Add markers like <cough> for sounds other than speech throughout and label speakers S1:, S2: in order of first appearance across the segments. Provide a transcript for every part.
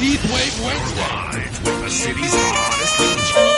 S1: Heatwave Wednesday.
S2: Live with the city's hottest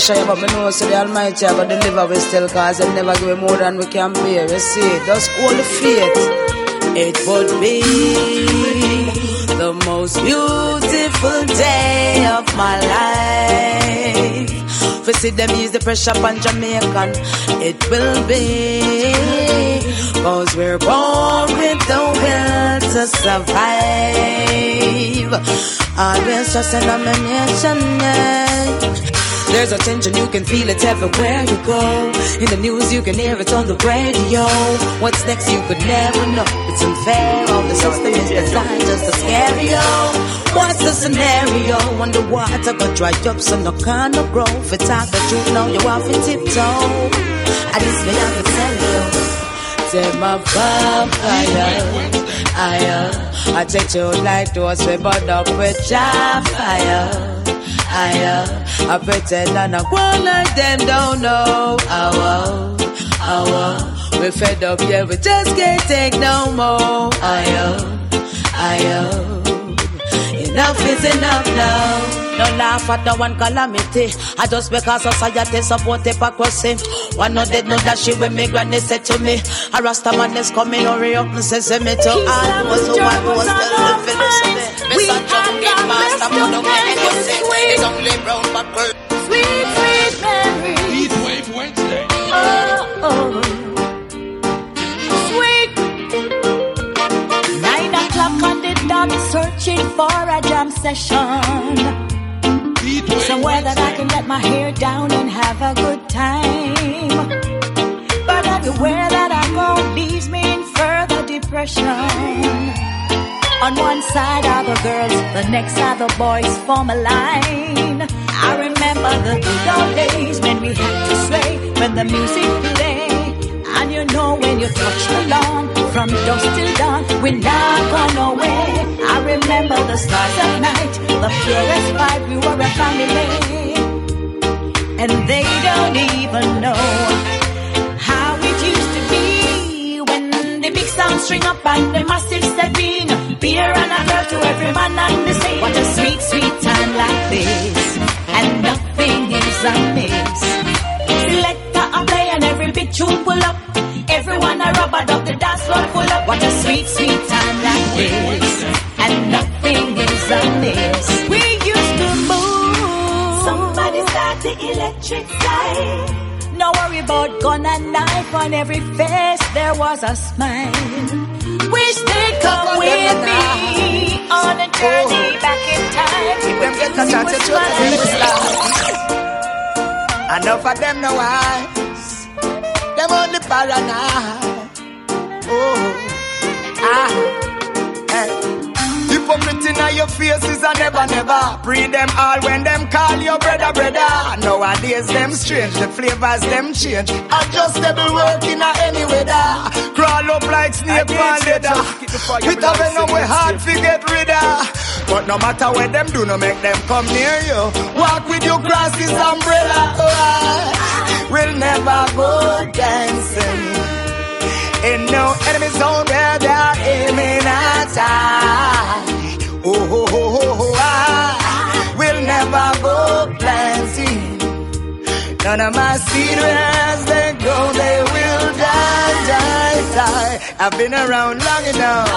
S3: pressure, but me know so the Almighty I deliver we still cause He never give me more than we can bear. You see, just hold the faith. It would be the most beautiful day of my life. We see them ease the pressure on Jamaican. It will be Cause we're born with the will to survive. Always trusting on my nation, yeah. There's a tension, you can feel it everywhere you go. In the news, you can hear it on the radio. What's next, you could never know. It's unfair, all the system is designed just to scare you. What's the scenario? Underwater, got dry up, so no kind of growth. It's out the truth, now you have to tiptoe. At least me, I can tell you. Say my vampire, higher. Uh, I take you like those we burn up with fire, higher. Uh, I pretend and I go like them don't know. Oh, oh, oh, oh. We fed up, yeah, we just can't take no more. Higher, higher. Enough is enough now. No laugh at the one calamity. I just because society support hypocrisy. One no dead, no that shit when me granny said to me. A rasta man is coming, hurry up and say, me to all was who I was still the philosophy. Me son jump in master, put away and go say, it's only brown but girl.
S4: Sweet, sweet memories.
S1: Heatwave Wednesday.
S4: Oh, oh. Sweet. Nine o'clock on the dot, searching for a jam session.
S1: Heatwave
S4: Somewhere that I can let my hair down and have a good time. But everywhere that I go leaves me in further depression. On one side are the girls, the next are the boys form a line. I remember the good old days when we had to sway when the music played. And you know when you touch the lawn from dusk till dawn, we're not gone away. I remember the stars at night, the purest vibe, we were a family. And they don't even know how it used to be when the big sound string up and the massive step in. Beer and a girl to every man and the same. What a sweet, sweet time like this. And nothing is amiss. Selector a play and every big tune pull up. Everyone a rubber dub the dance floor full up. What a sweet, sweet time like this. And nothing is amiss. We used to move. Somebody start the electric slide. No worry about gun and knife on every face. There was a smile. Wish they come with me on a journey back in time.
S5: Them get a chance to choose them this life. Enough of them no eyes. Them only paranoid. Oh, ah, hey. Hypocrite in your faces a never, never. Breed them all when them call you brother, brother. Nowadays them strange, the flavors them change. Adjustable work in any weather.
S6: Crawl up like snake on leather. It a venom we hard to get rid of. But no matter what them do, no make them come near you. Walk with your this umbrella. Oh, we'll never go dancing. In no enemy zone where they're aiming at I. Oh, oh, oh, oh, I will never go planting. None of my as they go, I've been around long enough.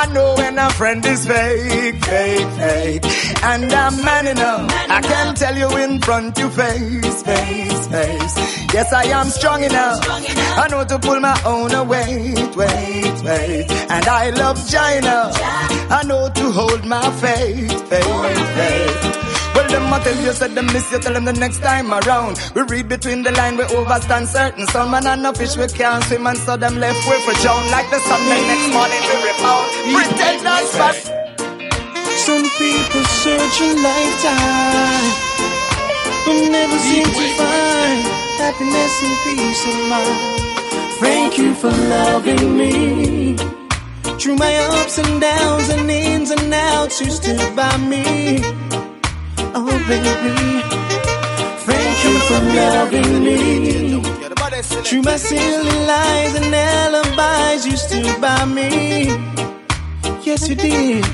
S6: I know when a friend is fake, fake, fake. And I'm man enough. I can tell you in front your face, face, face. Yes, I am strong enough. I know to pull my own weight, wait, wait. And I love China. I know to hold my faith, faith, faith. Them a tell you, said them miss you, tell them the next time around. We read between the line, we overstand certain. Some man and no fish we can't swim, and so them left way for drown. Like the Sunday next morning, we rebound. Pretend that's fat.
S7: Some people search a lifetime, but never seem to find happiness and peace of mind. Thank you for loving me. Through my ups and downs and ins and outs, you stood by me. Oh, baby. Thank you for loving me. Through my silly lies and alibis, you stood by me. Yes, you did.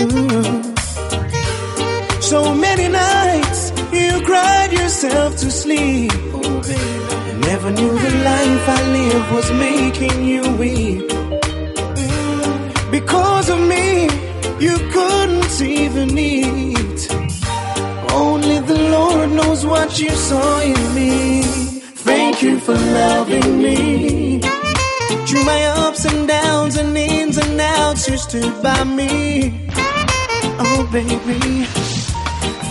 S7: Ooh. So many nights you cried yourself to sleep. Never knew the life I lived was making you weep. Because of me, you couldn't even eat. Only the Lord knows what you saw in me. Thank you for loving me. Through my ups and downs and ins and outs, you stood by me. Oh, baby.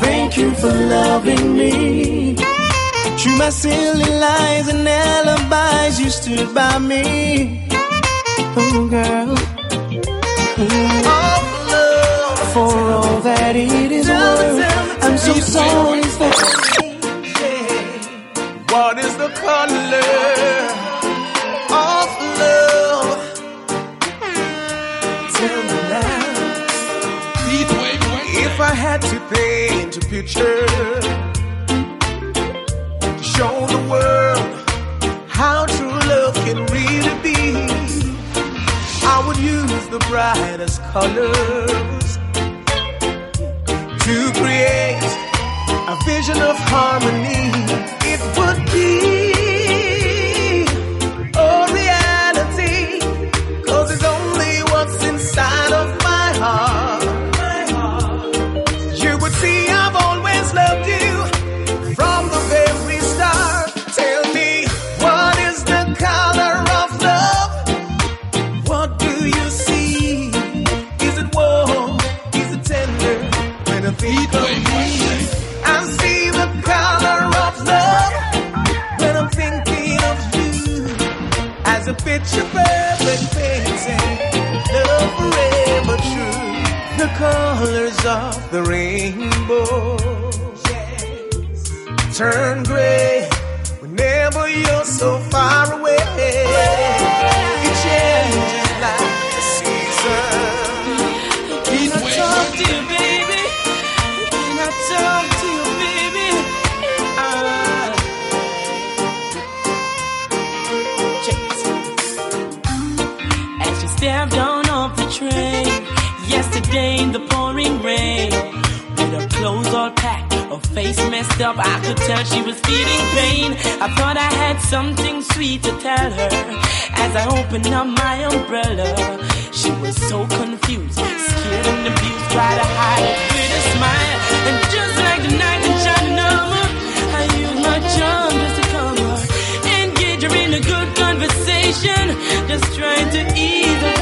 S7: Thank you for loving me. Through my silly lies and alibis, you stood by me. Oh, girl. Mm. For all that it is worth, So sorry for.
S8: What is the color of love? Tell me now. If I had to paint a picture to show the world how true love can really be, I would use the brightest colors to create a vision of harmony. It would be colors of the rainbow turn gray whenever you're so far away.
S7: Face messed up, I could tell she was feeling pain. I thought I had something sweet to tell her as I opened up my umbrella. She was so confused, scared and abused, tried to hide it with a smile, and just like the night in China, I used my charm just to calm her, engage her in a good conversation, just trying to ease her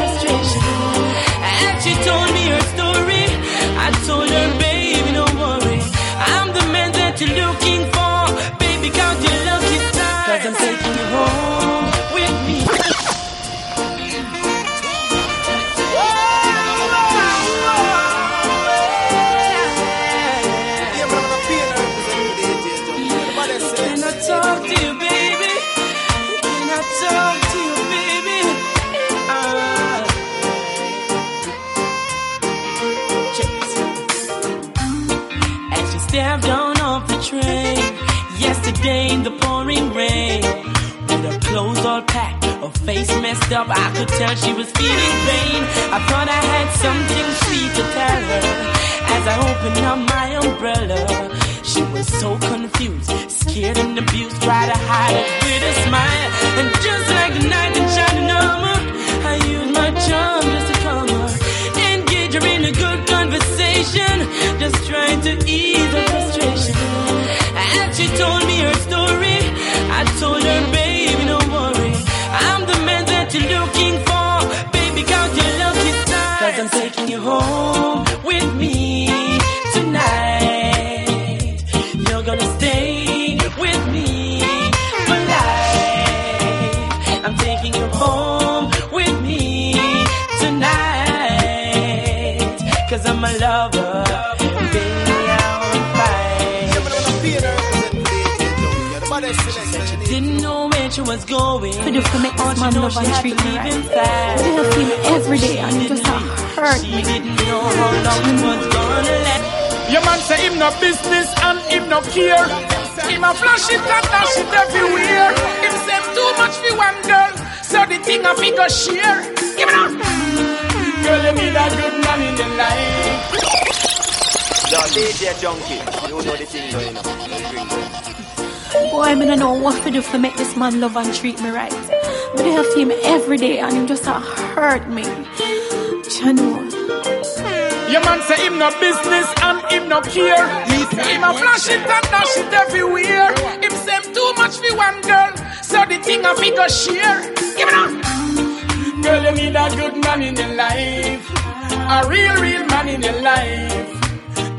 S7: messed up, I could tell she was feeling pain. I thought I had something sweet to tell her as I opened up my umbrella. She was so confused, scared and abused, tried to hide it with a smile. And just like the knight in shining armor, I used my charm was going.
S4: Could you for make
S7: All
S4: this
S7: she
S4: man
S7: know
S4: love
S7: she
S4: and
S7: had
S4: treat
S7: to
S4: me right?
S7: him fast.
S4: But you have seen me every day and you just a hurt
S7: She
S4: me.
S7: didn't know how long it mm-hmm. was gonna last.
S5: Your man say him no business and him no care. Him a flash it and dash it everywhere. Him say too much for one girl, so the thing a fi go share. Give it up. Girl, you need a good man in your life.
S9: The DJ Junky, you know the thing going on. Bring them.
S4: Boy, I don't know what to do to make this man love and treat me right. But I have seen me every day and him just a hurt me. Chano.
S5: Your man say him no business and him no care. Him a flash it and dash it everywhere. Him say too much for one girl, so the thing a fi go share. Give it up. Girl, you need a good man in your life, a real, real man in your life.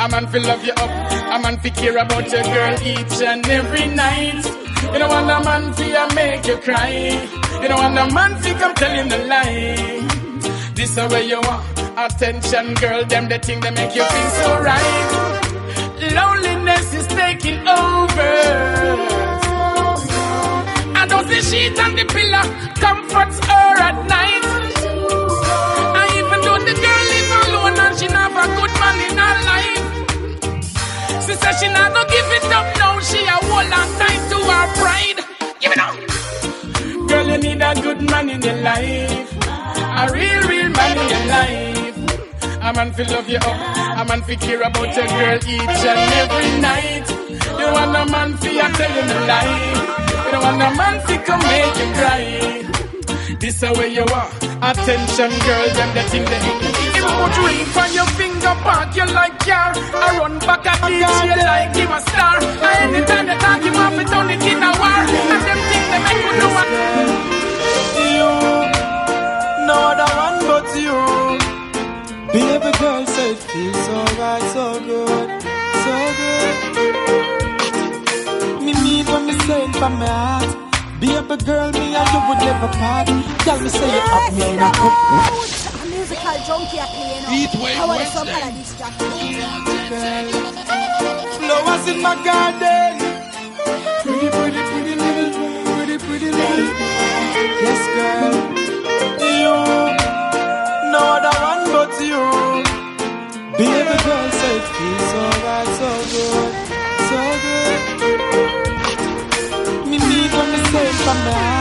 S5: A man fi love you up, a man fi care about your girl each and every night. You don't want a man fi make you cry. You don't want a man fi come telling a lie. This is where you want attention, girl. Them the thing that make you feel so right. Loneliness is taking over. I don't see sheet and the pillow comforts her at night. And even though the girl live alone and she a good man in her life. Said she not gonna give it up now. She a hold on tight to her pride. Give it up. Girl, you need a good man in your life. A real, real man in your life. A man fi love you up. A man fi care about your girl each and every night. You want a man fi a tell you no lie. You don't want a man fi come make you cry. This a way you are. Attention, girl, them the thing they Him put ring on your finger, you like car. I run back a DJ like him a star. Anytime they talk him off, it turn it in a war. And them things they make you what.
S8: you. No other one but you. Baby girl said feels so right, so good, so good. Me mean when me say from my heart. Baby girl, me and you would never part. Tell me say you have me in a cup.
S10: A musical junkie at me, you know.
S1: Heat wave
S10: I want some kind of.
S8: Flowers in my garden. Pretty, pretty, pretty little, pretty, pretty little. Yes, girl. You, no other one but you. Baby girl said it feels so right, so good, so good. Me mean when me say from heart.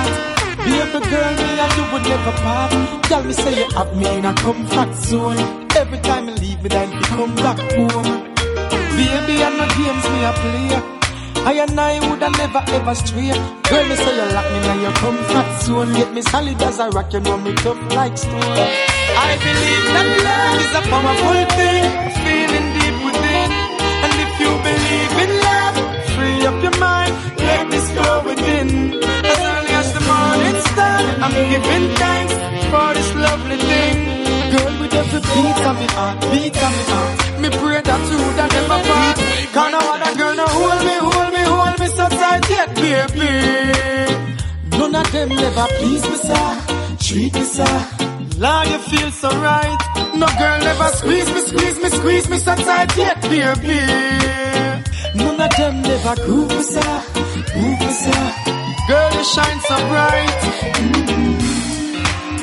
S8: Baby girl, me and you would never part. Tell me say you have me in a comfort zone. Every time you leave me, then you come back home. Baby, I know games me a play. I and I woulda never ever stray. Girl, me say you lock me in your comfort zone. Get me solid as a rock, you know me tough like stone. I believe that love is a powerful thing, feeling deep within. And if you believe in giving thanks for this lovely thing. Girl, with every beat on me heart, beat of me heart. Me pray that you would never part. Cause no other girl no hold me, hold me, hold me so tight yet, baby. None of them never please me, sir. Treat me, sir. Lord, you feel so right. No girl never squeeze me, squeeze me, squeeze me so tight yet, baby. None of them never groove me, sir. Move me, sir. Girl, you shine so bright. Mm-hmm.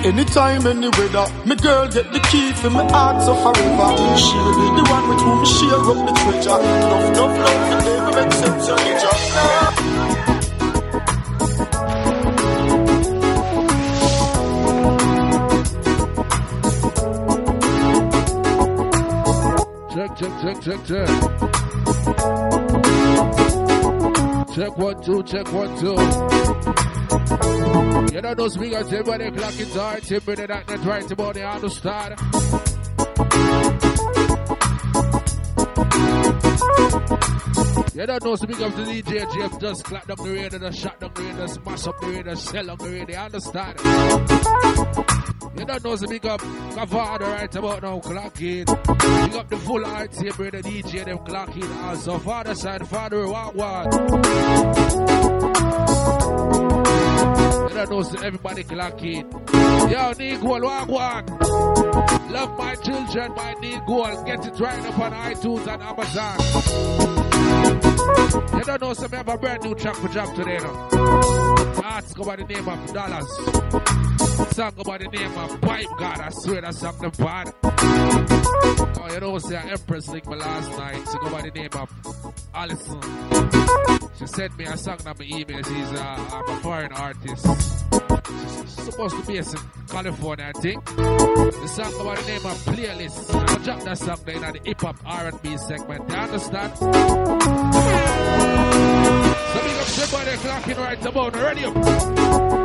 S8: Anytime, any weather, my girl get the key for my heart so forever. She'll be the one with whom we share up the treasure. Love, love, love, the day we make sense of each other.
S11: Check, check, check, check, check. Check one, two, check one, two. You know those figures, everybody clock it hard, timber that not right about the understand. You don't know, so big up the DJ Jeff just clap down the radio, just shut down the radio, smash up the radio, sell up the radio, understand? You don't know, so big up Kavada right about now, clock it. Big up the full art table, the DJ, them clock it. Also, father side, father, what, what? You don't know, so everybody clock it. Yo, goal, what, what? Love my children, my need goal. Get it right up on iTunes and Amazon. You don't know, some have a brand new track for job today, no? Ask by the name of Dollars. Song about the name of Pipe God. I swear that something the bad. Oh, you know, say Empress linked me last night. She go by the name of Allison. She sent me a song on my email. She's uh, I'm a foreign artist. She's supposed to be in California, I think. The song about the name of Playlist. I'll drop that song there in the hip hop R&B segment. You understand? So big up somebody clocking right about ready up.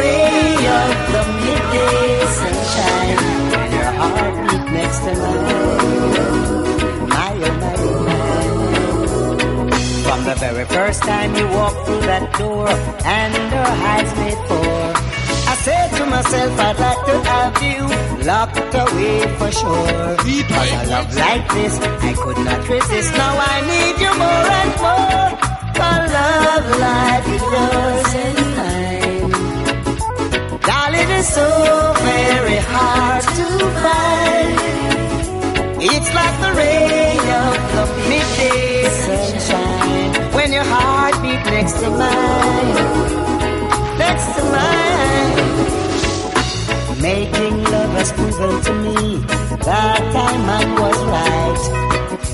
S12: Ray of the midday sunshine. When your heart beat next to mine. My, oh, my, my. From the very first time you walked through that door and our eyes made four, I said to myself, I'd like to have you locked away for sure. Cause a love like this, I could not resist. Now I need you more and more. A love like yours So very hard to find. It's like the ray of the midday sunshine when your heart beat next to mine, next to mine. Making love has proven to me that time man was right.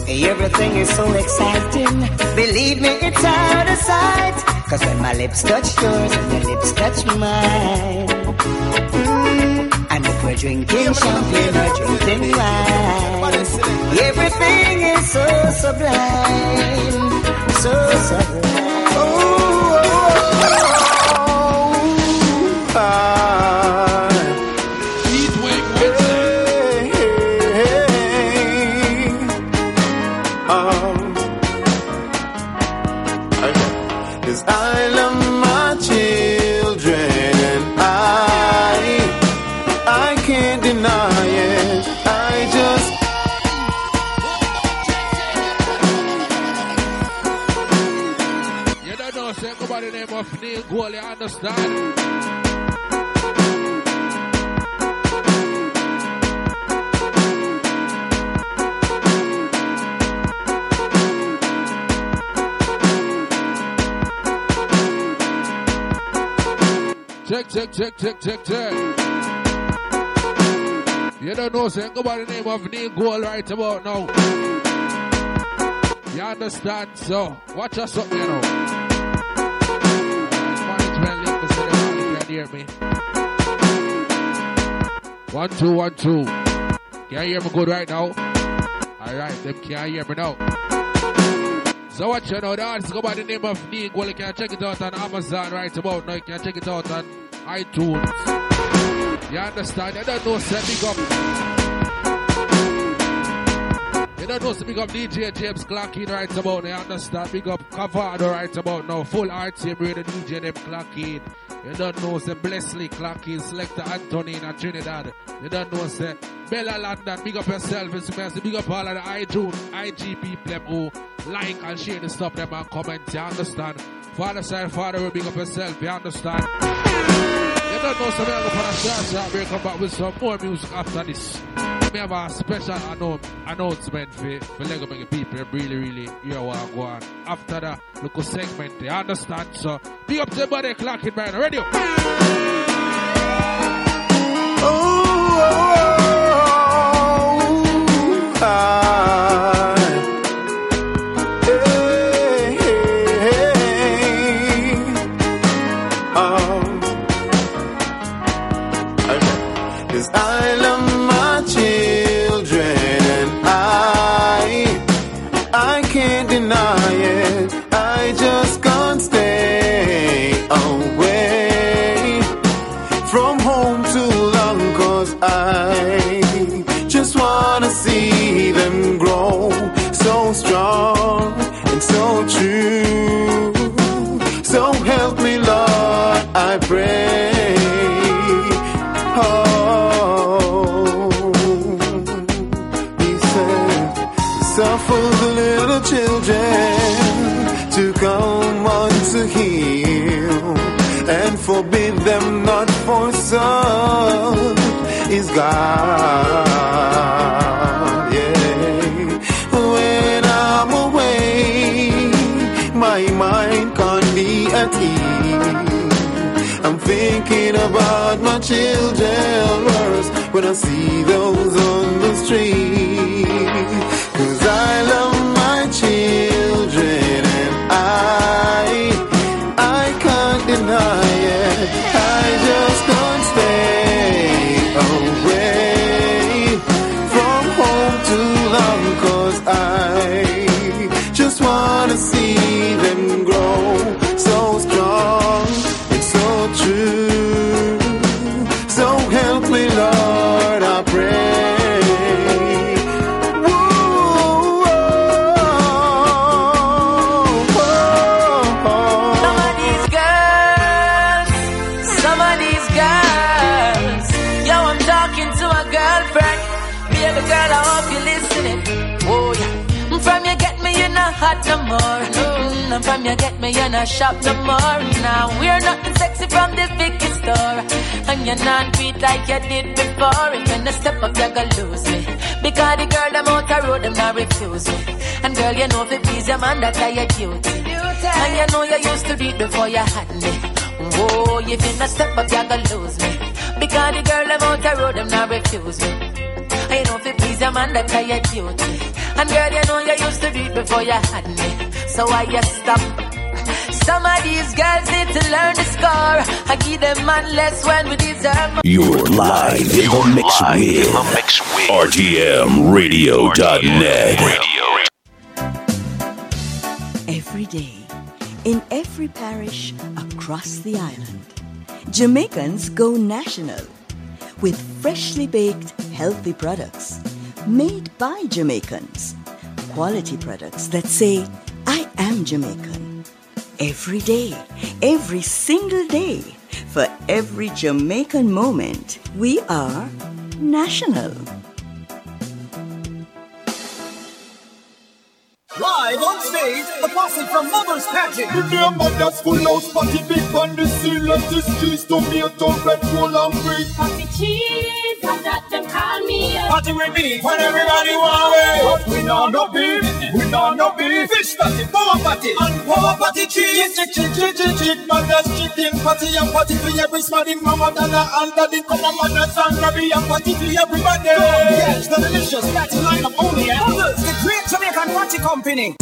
S12: Everything is so exciting. Believe me, it's out of sight. Cause when my lips touch yours and your lips touch mine. Mm, and if we're drinking champagne or drinking wine, everything is so sublime. So sublime.
S13: Cause
S11: Gold. Check, check, check, check, check, check. You don't know, say go by the name of Neil Gold right about now. You understand? So, watch us up, you know. Hear me. One, two, one, two. Can you hear me good right now? Alright, them can't hear me now. So what you know, the go by the name of Neil Gold. You can check it out on Amazon right about now. You can check it out on iTunes. You understand? You don't know, set big up. You don't know, so big up DJ James Clarkin right about now. You understand? Big up Cavado right about now. Full with the DJ them Clarkin. You don't know, say Blessley Clarkin, Selector Anthony in Trinidad. You don't know, say Bella London. Big up yourself. It's me, say big up all of the iTunes, IG people them who like and share the stuff them and comment. You understand? Father side, father will big up yourself. You understand? You don't know, so we're going to short, short. Come back with some more music after this. We have a special annou- announcement for, for Lego Mega people. Really, really, what I'm going After the little segment, you understand? So, be up to the body clock it right now. Ready?
S13: Cause and so true. So help me, Lord, I pray. Oh, he said, suffer the little children to come unto him and forbid them not for such is God. Thinking about my children worse when I see those on the street. From
S7: you get me, you're not shop no more. Now we're nothing sexy from the Vicky store. And you're not beat like you did before. If you step up, you're gonna lose me. Because the girl, them out the road, them not refuse me. And girl, you know if it please your man, that's your duty. And you know you used to it before you had me. Whoa, if you not step up, you're gonna lose me. Because the girl, them out the road, them not refuse me. And you know if it please your man, that's your duty. And girl, you know you used to it before you had me. So why you stop? Some of these girls need to learn the score. I give them man less when we deserve more.
S14: You're live in the mix with RTMRadio.net.
S15: Every day, in every parish across the island, Jamaicans go national with freshly baked, healthy products made by Jamaicans. Quality products that say, I am Jamaican. Every day, every single day, for every Jamaican moment, we are national.
S16: Live on stage, a posse from Mother's Pageant. Remember that's full house party big on the seal Let the streets tomato, red, roll and break.
S17: Party cheese, and that them call me.
S16: Party with me when everybody want way. But we know no beef, we know no beef. Fish party, power party, and power party cheese. Chick, chick, chick, chick, chick, mother's chicken party and party for every smarty mama, dana, and daddy. Come on, mother's and grabby and party for everybody. Yes, the delicious party lineup only at Mothers, the great Jamaican party company.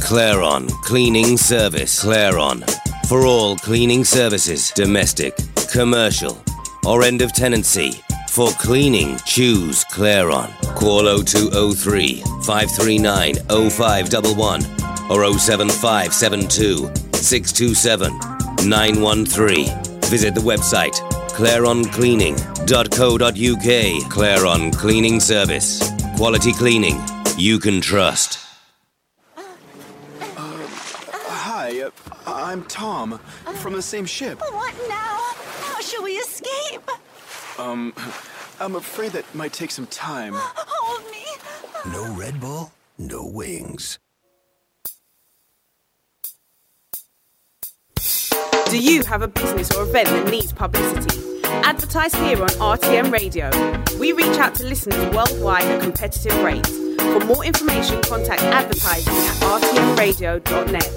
S18: Claron Cleaning Service. Claron. For all cleaning services, domestic, commercial, or end of tenancy. For cleaning, choose Claron. Call 0203 539 0511 or 07572 627 913. Visit the website claroncleaning.co.uk. Claron Cleaning Service. Quality cleaning you can trust.
S19: Hi, uh, I'm Tom from the same ship.
S20: What now? How shall we escape?
S19: Um, I'm afraid that might take some time.
S20: Hold me.
S14: No Red Bull, no wings.
S21: Do you have a business or event that needs publicity? Advertise here on RTM Radio. We reach out to listeners worldwide at competitive rates. For more information, contact advertising at rtmradio.net.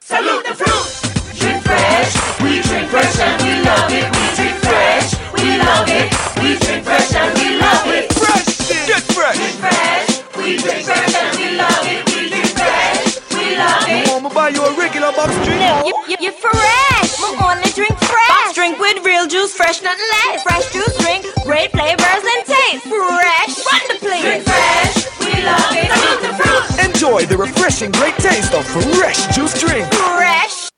S22: Salute the fruit. Drink fresh. We drink fresh and we love it. We drink fresh. We love it. We drink fresh and we love it.
S23: Fresh. Get fresh.
S22: Drink fresh. We drink fresh and we love it. We drink fresh. We love it.
S23: I'ma buy you a regular box drink.
S2: You, you, you're fresh. We're gonna drink fresh. Box drink with real juice, fresh, nothing less. Fresh juice drink, great flavors and taste. Fresh. Run the place.
S22: Drink fresh. We love it. Salute the fruit.
S23: Enjoy the refreshing great taste of fresh juice drink.
S2: Fresh.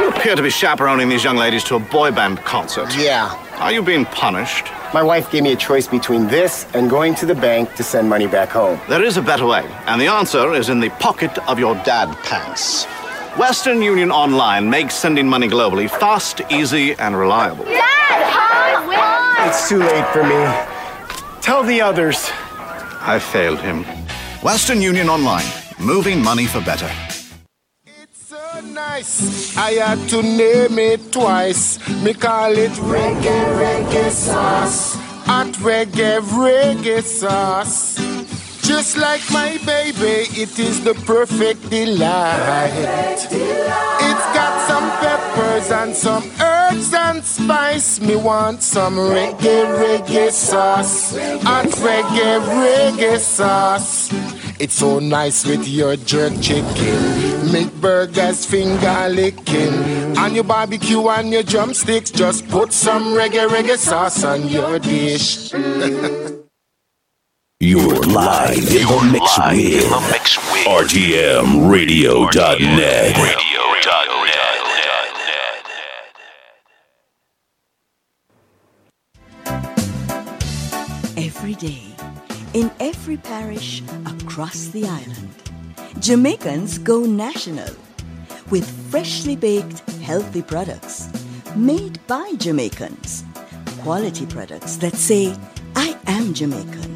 S24: You appear to be chaperoning these young ladies to a boy band concert.
S25: Yeah.
S24: Are you being punished?
S25: My wife gave me a choice between this and going to the bank to send money back home.
S24: There is a better way, and the answer is in the pocket of your dad pants. Western Union Online makes sending money globally fast, easy, and reliable.
S25: It's too late for me. Tell the others.
S24: I failed him. Western Union Online, moving money for better.
S26: It's so nice. I had to name it twice. Me call it reggae, reggae sauce. Hot reggae, reggae sauce. Just like my baby, it is the perfect delight. It's got some peppers and some herbs and spice. Me want some reggae, reggae sauce. Hot reggae, reggae sauce. It's so nice with your jerk chicken. Make burgers finger licking. On your barbecue and your drumsticks, just put some reggae, reggae sauce on your dish. <laughs>
S14: You're live in the mix with RTMRadio.net.
S15: Every day, in every parish across the island, Jamaicans go national with freshly baked, healthy products made by Jamaicans. Quality products that say, I am Jamaican.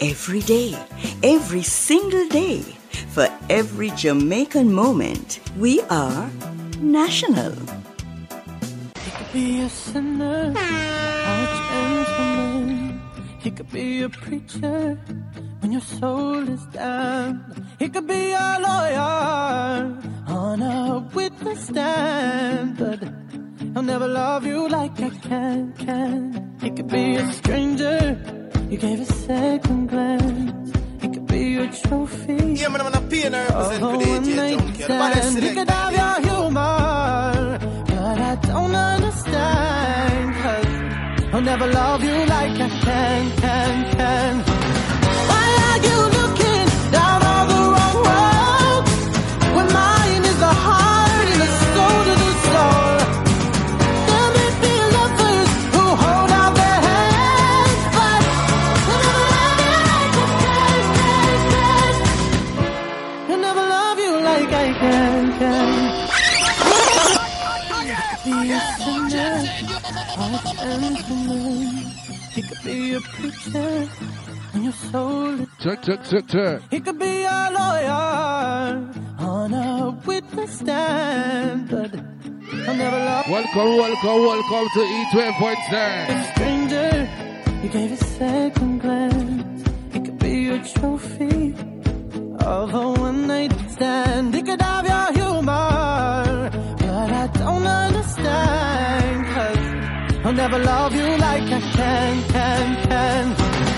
S15: Every day, every single day, for every Jamaican moment, we are national.
S27: He could be a sinner, a gentleman. He could be a preacher when your soul is down. He could be a lawyer on a witness stand, but he'll never love you like I can. Can he could be a stranger? You gave a second glance. It could be your trophy.
S23: Yeah, man, I'm gonna pay and represent for the AJ
S27: night
S23: Junky. The baddest
S27: stand. He could have your humor, but I don't understand. Cause I'll never love you like I can, can, can. Why are you looking down when your soul is
S11: Check, check, check, check.
S27: he could be a lawyer on a witness stand, but I'll never love
S11: Welcome, welcome, welcome to E12 Point
S27: stranger. You gave a second glance. He could be a trophy of a one night stand. He could have your humor, but I don't understand. Cause I'll never love you like I can, can, can.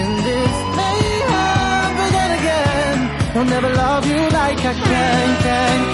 S27: in this mayhem. But then again, I'll never love you like I can, can.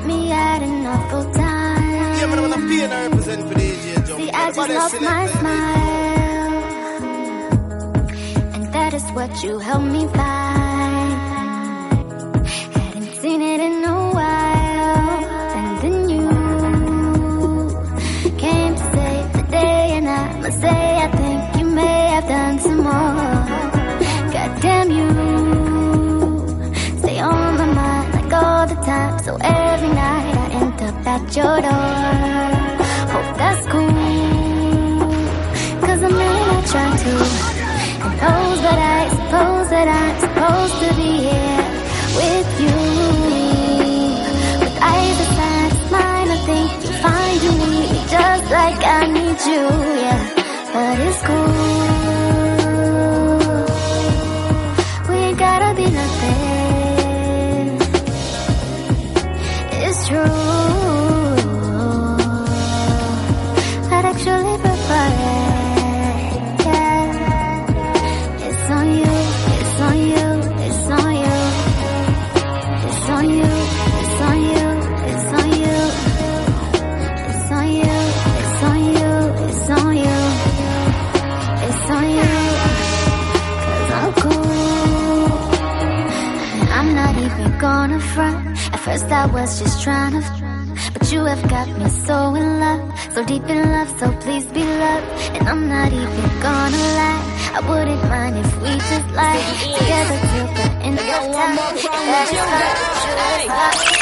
S28: got me at an awful time.
S26: Yeah, but when I'm being, I represent for the AJ
S28: See, I just lost my smile. And that is what you helped me find. that your door. Hope that's cool. Cause I'm really not trying to impose, but I suppose that I'm supposed to be here with you. With eyes that sign, mine, I think you find you need me just like I need you, yeah. But it's cool. At first I was just trying to, but you have got me so in love, so deep in love, so please be loved. And I'm not even gonna lie, I wouldn't mind if we just lie together till the end of time.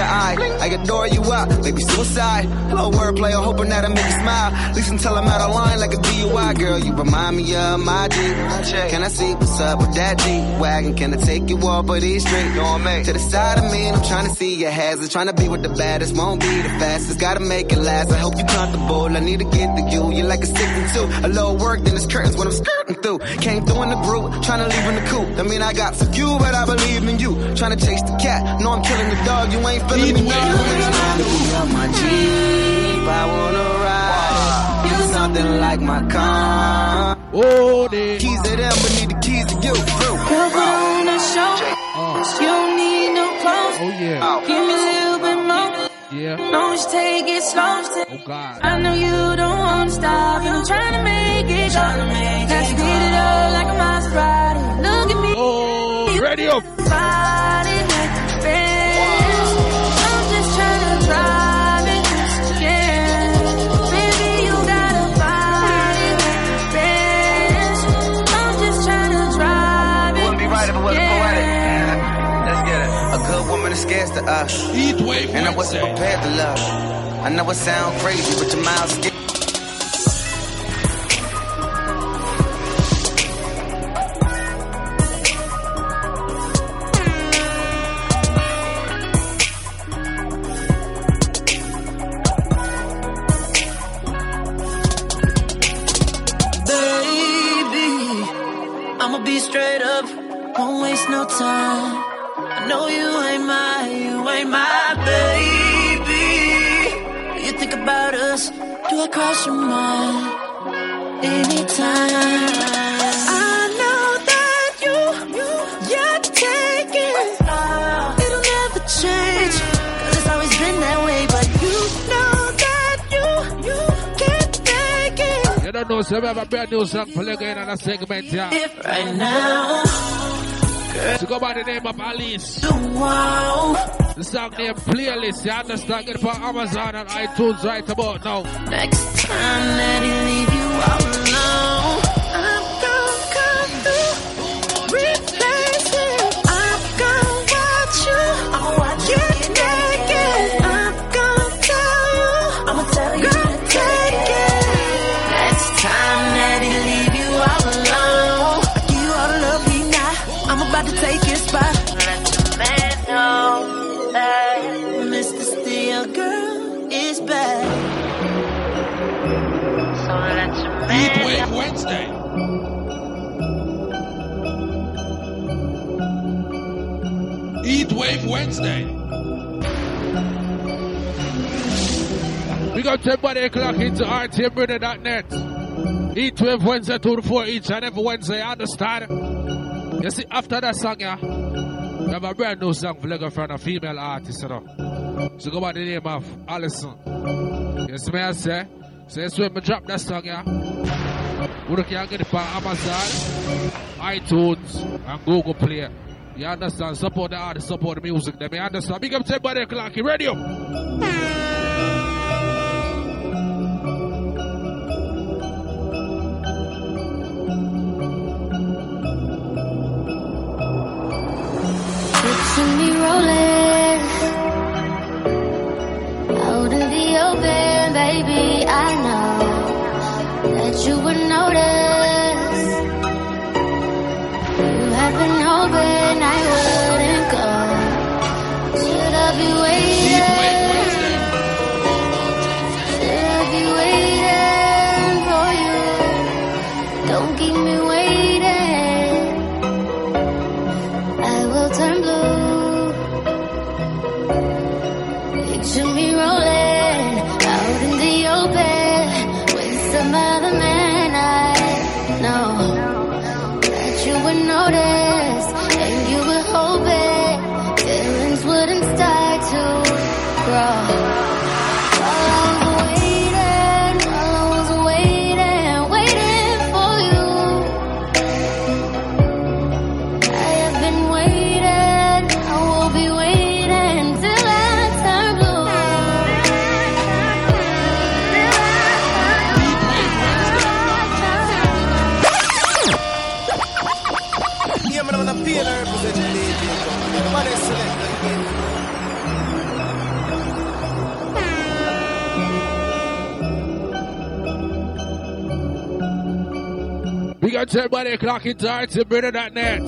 S29: Your
S6: eye. I adore you out, maybe suicide. Hello, wordplay, I'm hoping that I make you smile. At least until I'm out of line like a DUI, girl. You remind me of my G. Can I see what's up with that G wagon? Can I take you off but these streets? To the side of me, and I'm trying to see your hazards. Trying to be with the baddest, won't be the fastest. Gotta make it last. I hope you're comfortable. I need to get to you. You're like a 62. A little work, then it's curtains when I'm skirting through. Came through in the group, trying to leave in the coop. I mean, I got some you, but I believe in you. Trying to chase the cat. No, I'm killing the dog. You ain't feeling me now. You're my Jeep. I wanna ride. You something like my car.
S11: Oh, they.
S6: Keys to them, but need the keys to you. Through.
S30: Girl, put on a show. You don't need no clothes.
S11: Oh, yeah.
S30: Give me a little bit more.
S11: Yeah.
S30: No, just take it slow.
S11: Oh, God.
S30: I know you don't wanna stop, and I'm trying to make it go. Now speed it up like a Maserati. Look at me.
S11: Oh, ready up.
S30: Body
S6: woman is scarce to us. And I wasn't prepared to love. I know it sound crazy, but your mind's scared.
S29: Baby, I'ma be straight up, won't waste no time. I know you ain't my, you ain't my baby. You think about us, do I cross your mind? Anytime. I know that you, you're taking. It'll never change, cause it's always been that way. But you know that you, you can't take it.
S11: You don't know, so we have a brand new song for again on a segment here.
S29: If right now,
S11: To go by the name of Alice.
S29: wow.
S11: The song name Playlist. You understand? Get for Amazon and iTunes right about now.
S29: Next time that he leave you alone,
S11: Wave Wednesday. We got everybody o'clock into RTMRadio.net. Heat Wave Wednesday 2 to 4 each and every Wednesday, you understand? You see, after that song, yeah, we have a brand new song for Lego from a female artist, you know. So go by the name of Allison. See me I say? So that's when we drop that song, yeah. We can get it from Amazon, iTunes, and Google Play. You understand? Support the artist, support the music. Them, you understand? Big up to everybody. You ready?
S28: Me rolling out in the open, baby. I
S11: Got everybody o'clock into RTMRadio.net.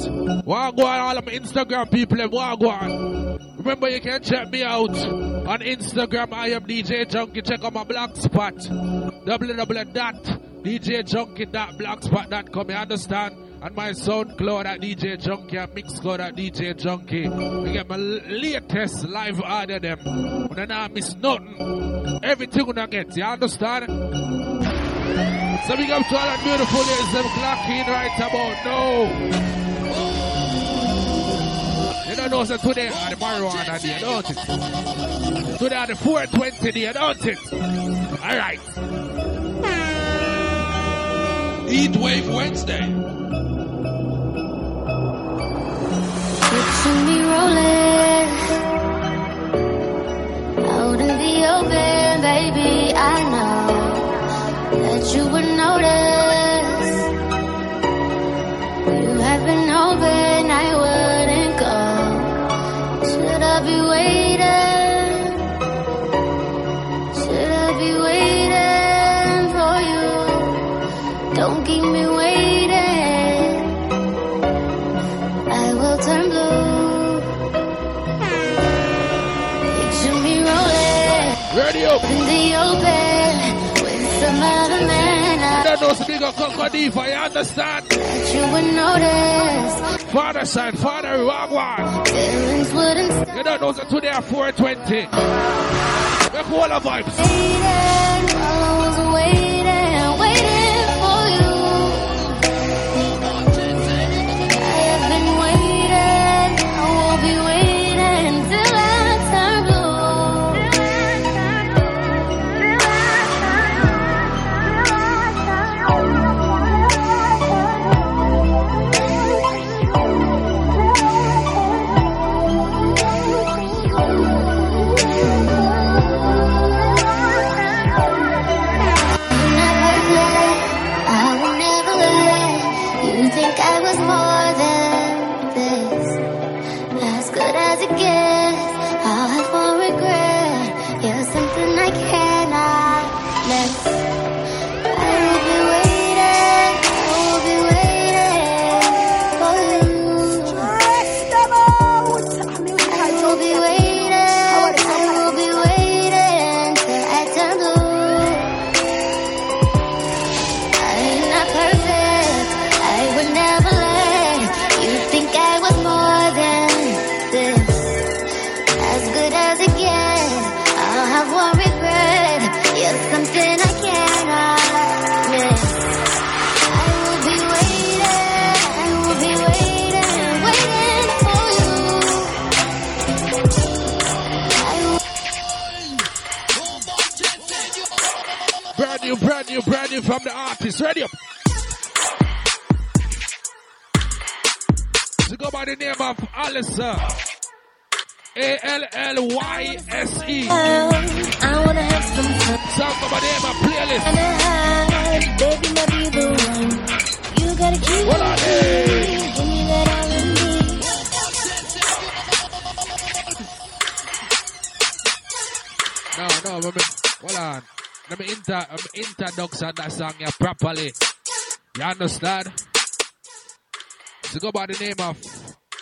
S11: Wagwan, all of my Instagram people, Wagwan. Remember, you can check me out on Instagram. I am DJ Junky. Check out my blog spot. www.djjunky.blogspot.com. You understand? And my SoundCloud at DJ Junky and Mixcloud at DJ Junky. We get my latest live audio them. When I miss nothing. Everything I get. You understand? So big up to all that beautiful ladies them clocking right about now. You don't know, so today are the marijuana day, don't it? Today are the 420 day, don't it? Alright. Heat Wave Wednesday.
S28: Picture me rolling out in the open, baby. I know that you would notice. You have been hoping I wouldn't go. Should I be waiting? Should I be waiting for you? Don't keep me waiting. I will turn blue. Picture me rolling
S11: Ready up.
S28: in the open I
S11: You don't know, so big up you understand?
S28: that you would notice.
S11: Father side, father Wagwan.
S28: Feelings wouldn't stop.
S11: You don't know, so today are 420. Make all the vibes.
S28: Waiting I was waiting,
S11: go by the name of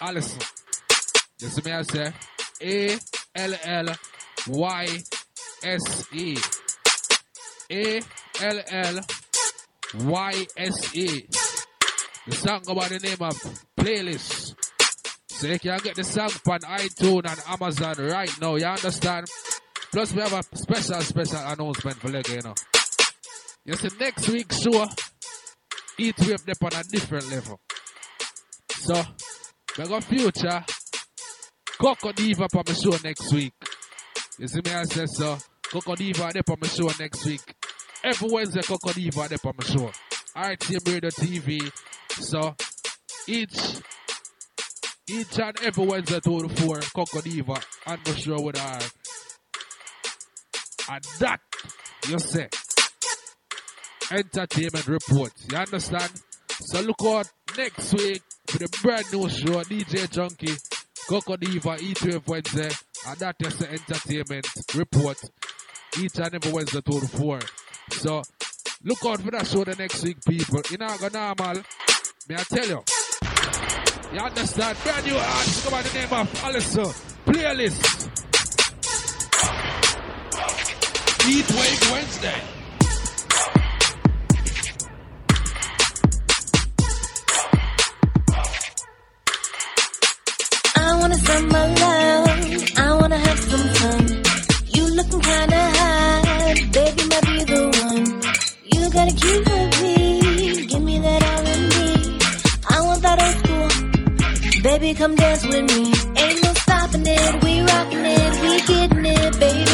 S11: Allison. You see me I say? A L L Y S E. A L L Y S E. The song go by the name of Playlist. So you can get the song on iTunes and Amazon right now. You understand? Plus, we have a special, special announcement for Lego, you know. You see, next week's show, each wave up on a different level. So, we got future Coco Diva on my show next week. You see me, I say so. Coco Diva up on my show next week. Every Wednesday, Coco Diva up on my show. RTM Radio TV. So, each each and every Wednesday to the four, Coco Diva on the show with her. And that, you say, entertainment report. You understand? So look out next week for the brand new show, DJ Junky, Coco Diva, E12 Wednesday. And that is the entertainment report. Each and every Wednesday to the four. So look out for that show the next week, people. You know, go normal. May I tell you? You understand? Brand new artist, come by the name of Alyssa. Playlist. Heat Wave Wednesday.
S29: I my love. I wanna have some fun. You looking kinda hot, baby, might be the one. You gotta. Give me that. I want that old school. Baby, come dance with me. Ain't no stopping it. We rocking it. We getting it, baby.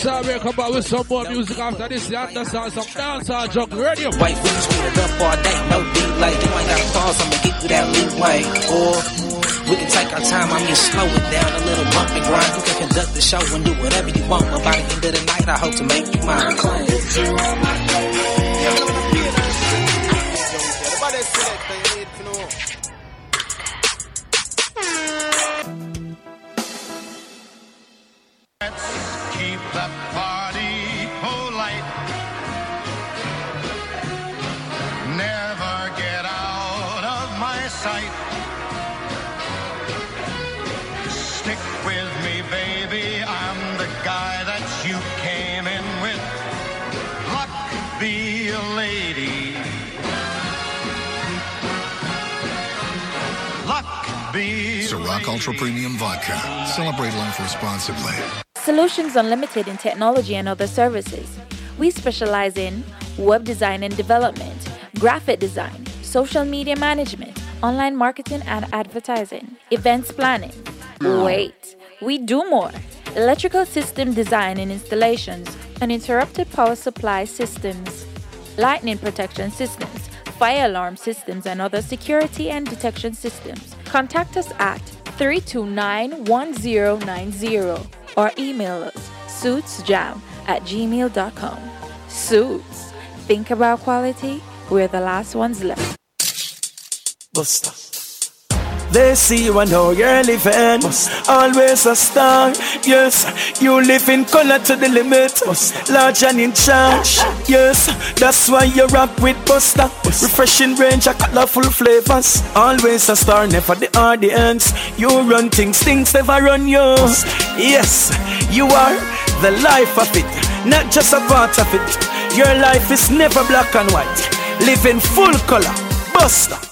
S11: So we're going to put a song here, come back with some more music after this. You understand some dancehall junk radio.
S31: Wait, we can speed it up all day, no delay. You ain't gotta pause, I'ma give you that leeway. Or we can take our time, I'm just slow it down a little bump and grind. You can conduct the show and do whatever you want. But by the end of the night, I hope to make you mine.
S32: Ciroc Ultra Premium Vodka. Celebrate life responsibly.
S29: Solutions Unlimited in technology and other services. We specialize in web design and development, graphic design, social media management, online marketing and advertising, events planning. Wait, we do more. Electrical system design and installations, uninterrupted power supply systems, lightning protection systems, fire alarm systems, and other security and detection systems. Contact us at 329 1090 or email us suitsjam at gmail.com. Suits. Think about quality, we're the last ones left.
S33: Busta. They see you and know you're living. Always a star. Yes, you live in color to the limit. Large and in charge. Yes, that's why you rock with Busta. Refreshing range of colorful flavors. Always a star, never the audience. You run things, things never run you. Yes, you are the life of it, not just a part of it. Your life is never black and white. Live in full color. Busta.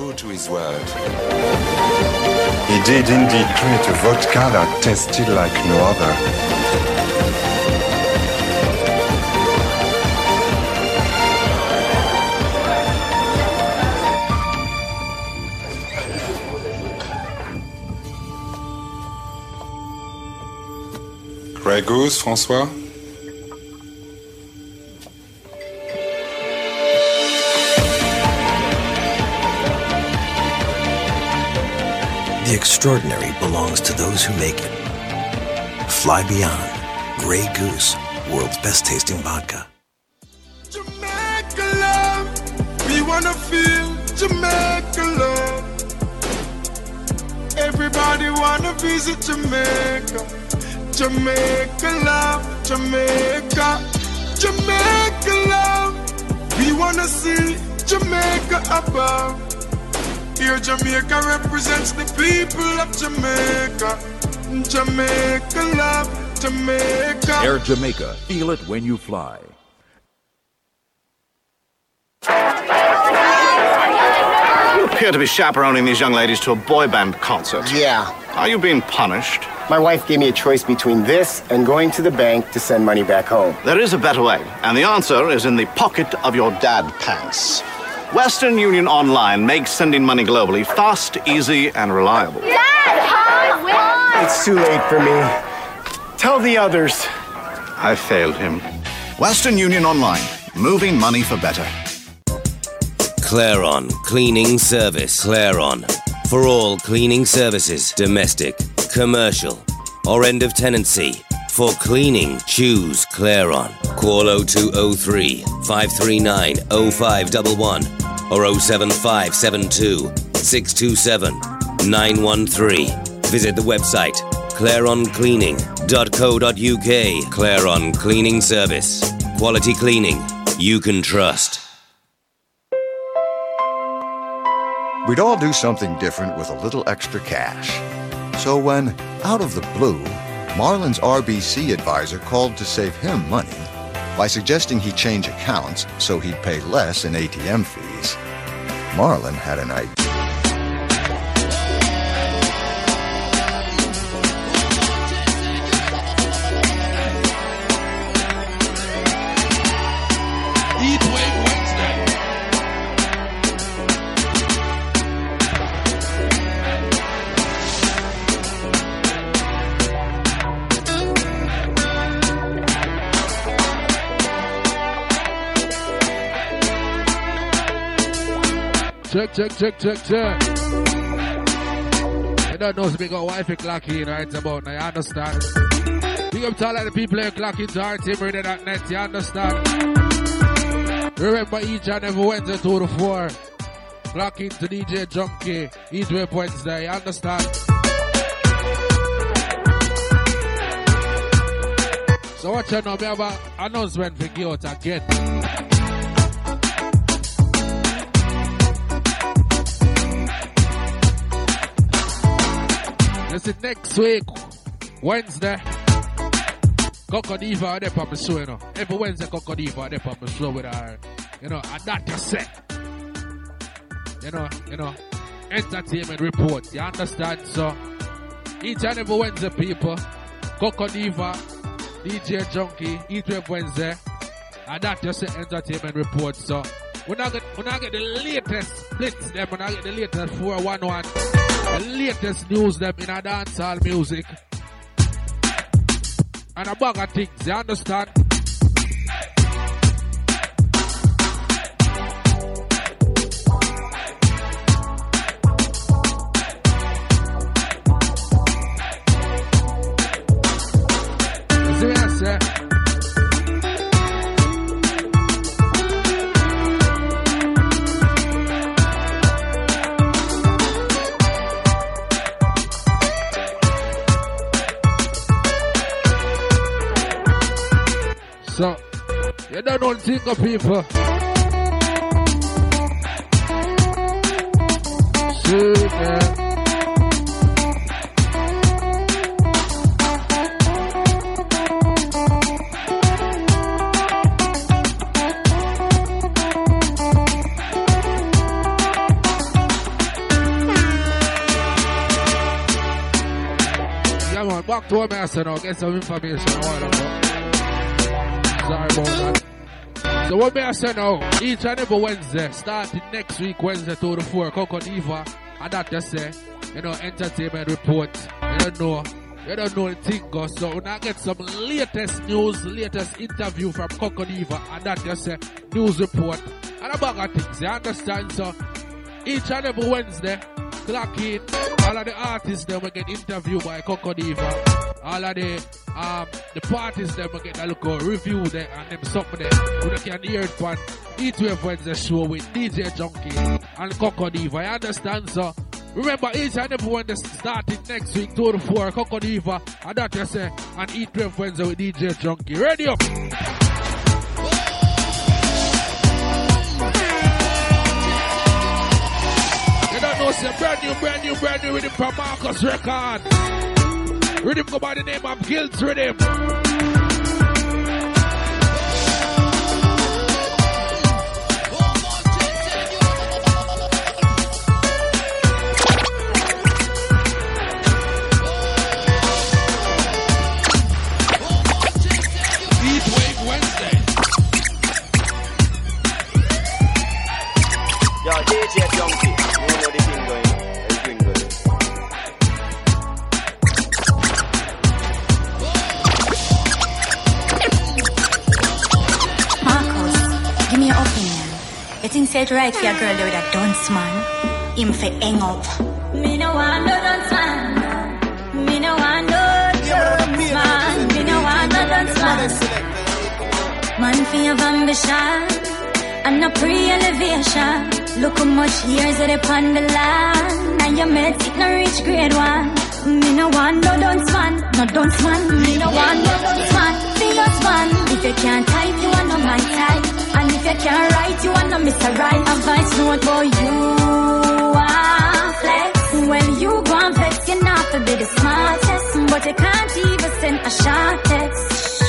S34: True to his word. He did indeed create a vodka that tasted like no other. Grey François?
S35: The extraordinary belongs to those who make it. Fly beyond. Grey Goose, world's best tasting vodka.
S36: Jamaica love. We wanna feel Jamaica love. Everybody wanna visit Jamaica. Jamaica love, Jamaica. Jamaica love. We wanna see Jamaica above. Here Jamaica represents the people of Jamaica. Jamaica love, Jamaica.
S37: Air Jamaica. Feel it when you fly.
S24: You appear to be chaperoning these young ladies to a boy band concert.
S25: Yeah.
S24: Are you being punished?
S25: My wife gave me a choice between this and going to the bank to send money back home.
S24: There is a better way, and the answer is in the pocket of your dad pants. Western Union Online makes sending money globally fast, easy, and reliable.
S25: Dad, It's too late for me. Tell the others.
S24: I failed him. Western Union Online, moving money for better.
S38: Claron Cleaning Service. Claron. For all cleaning services, domestic, commercial, or end of tenancy. For cleaning, choose Claron. Call 0203 539 0511 or 07572 627 913. Visit the website claroncleaning.co.uk. Claron Cleaning Service. Quality cleaning you can trust.
S39: We'd all do something different with a little extra cash. So when, out of the blue,
S34: Marlon's RBC advisor called to save him money by suggesting he change accounts so he'd pay less in ATM fees. Marlin had an idea.
S11: Check, check, check, check, check. I don't know if we got wifey clocking right about now, you understand? Big up to all the people clock into RTM net, you understand? Remember each and every Wednesday to the four. Clock into DJ Junky, Heat Wave Wednesday, you understand? So what you know, we have an announcement for you out again. Listen, next week, Wednesday, Coco Diva are there on the show, you know. Every Wednesday, Coco Diva are there on the show with her, you know, and that you say. You know, you know, entertainment report, you understand? So, each and every Wednesday, people, Coco Diva, DJ Junky, each every Wednesday, and that just say entertainment report. So, we're not get, we're not get the latest blitz them, we're not get the latest 411, latest news them in a dancehall music. And a bag of things, you understand? You see eh? So, you don't thing of people. See, man. Back to I said now, get some information a. Sorry about that. So what may I say now, each and every Wednesday, starting next week, Wednesday to the 4, Coco Diva, and that just say, you know, entertainment report, you don't know, you don't know the thing goes, so when I get some latest news, latest interview from Coco Diva, and that just say, news report, and a bag of things, you understand? So, each and every Wednesday, clock in, all of the artists, they will get interviewed by Coco Diva. All of the um the parties them get a look at review there and them something there. You can hear it on each Wave Wednesday show with DJ Junky and Coco Diva. You understand so? Remember each and every Wednesday starting next week to the four Coco Diva and that you say and each Wave Wednesday with DJ Junky. Ready up! You don't know, say brand new, brand new, brand new rhythm from Marcus Record. Rhythm go by the name of Guilt Rhythm.
S40: You
S2: think say it right for a girl there with a dunce man? Him for hang up. Me no want no dunce man. Me no want no dunce man. Me no want no dunce man. Man for your ambition and a pre-elevation. Look how much years that upon the land. And your meds it no reach grade one. Me no want no dunce man, no dunce man. Me no want no dunce man, fierce man. If you can't type, you want no my type. And if you can't write, you want no Mr. Right. Advice note for you. Ah, flex. When you go and vex, you're not the smartest, but you can't even send a short text.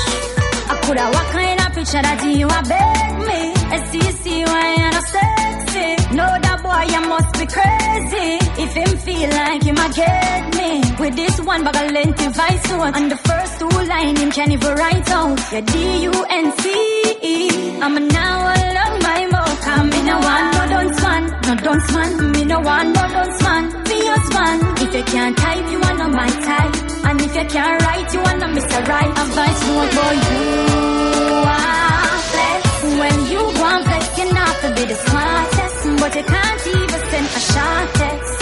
S2: I coulda what kind of picture that you a beg me. SCC, why you not sexy? No, that boy, you must be crazy. If him feel like him, a get me. With this one bag of lengthy vice note. And the first two line, him can even write out. Your D-U-N-C-E. I'm a now along my mouth. Come in a one, no don't man, no don't man. Me no one, no don't man. Be your man. If you can't type, you are not my type. And if you can't write, you are not Mr. Right. A vice note for you. are. When you want flex, you're not to be the smartest, but you can't even send a short text.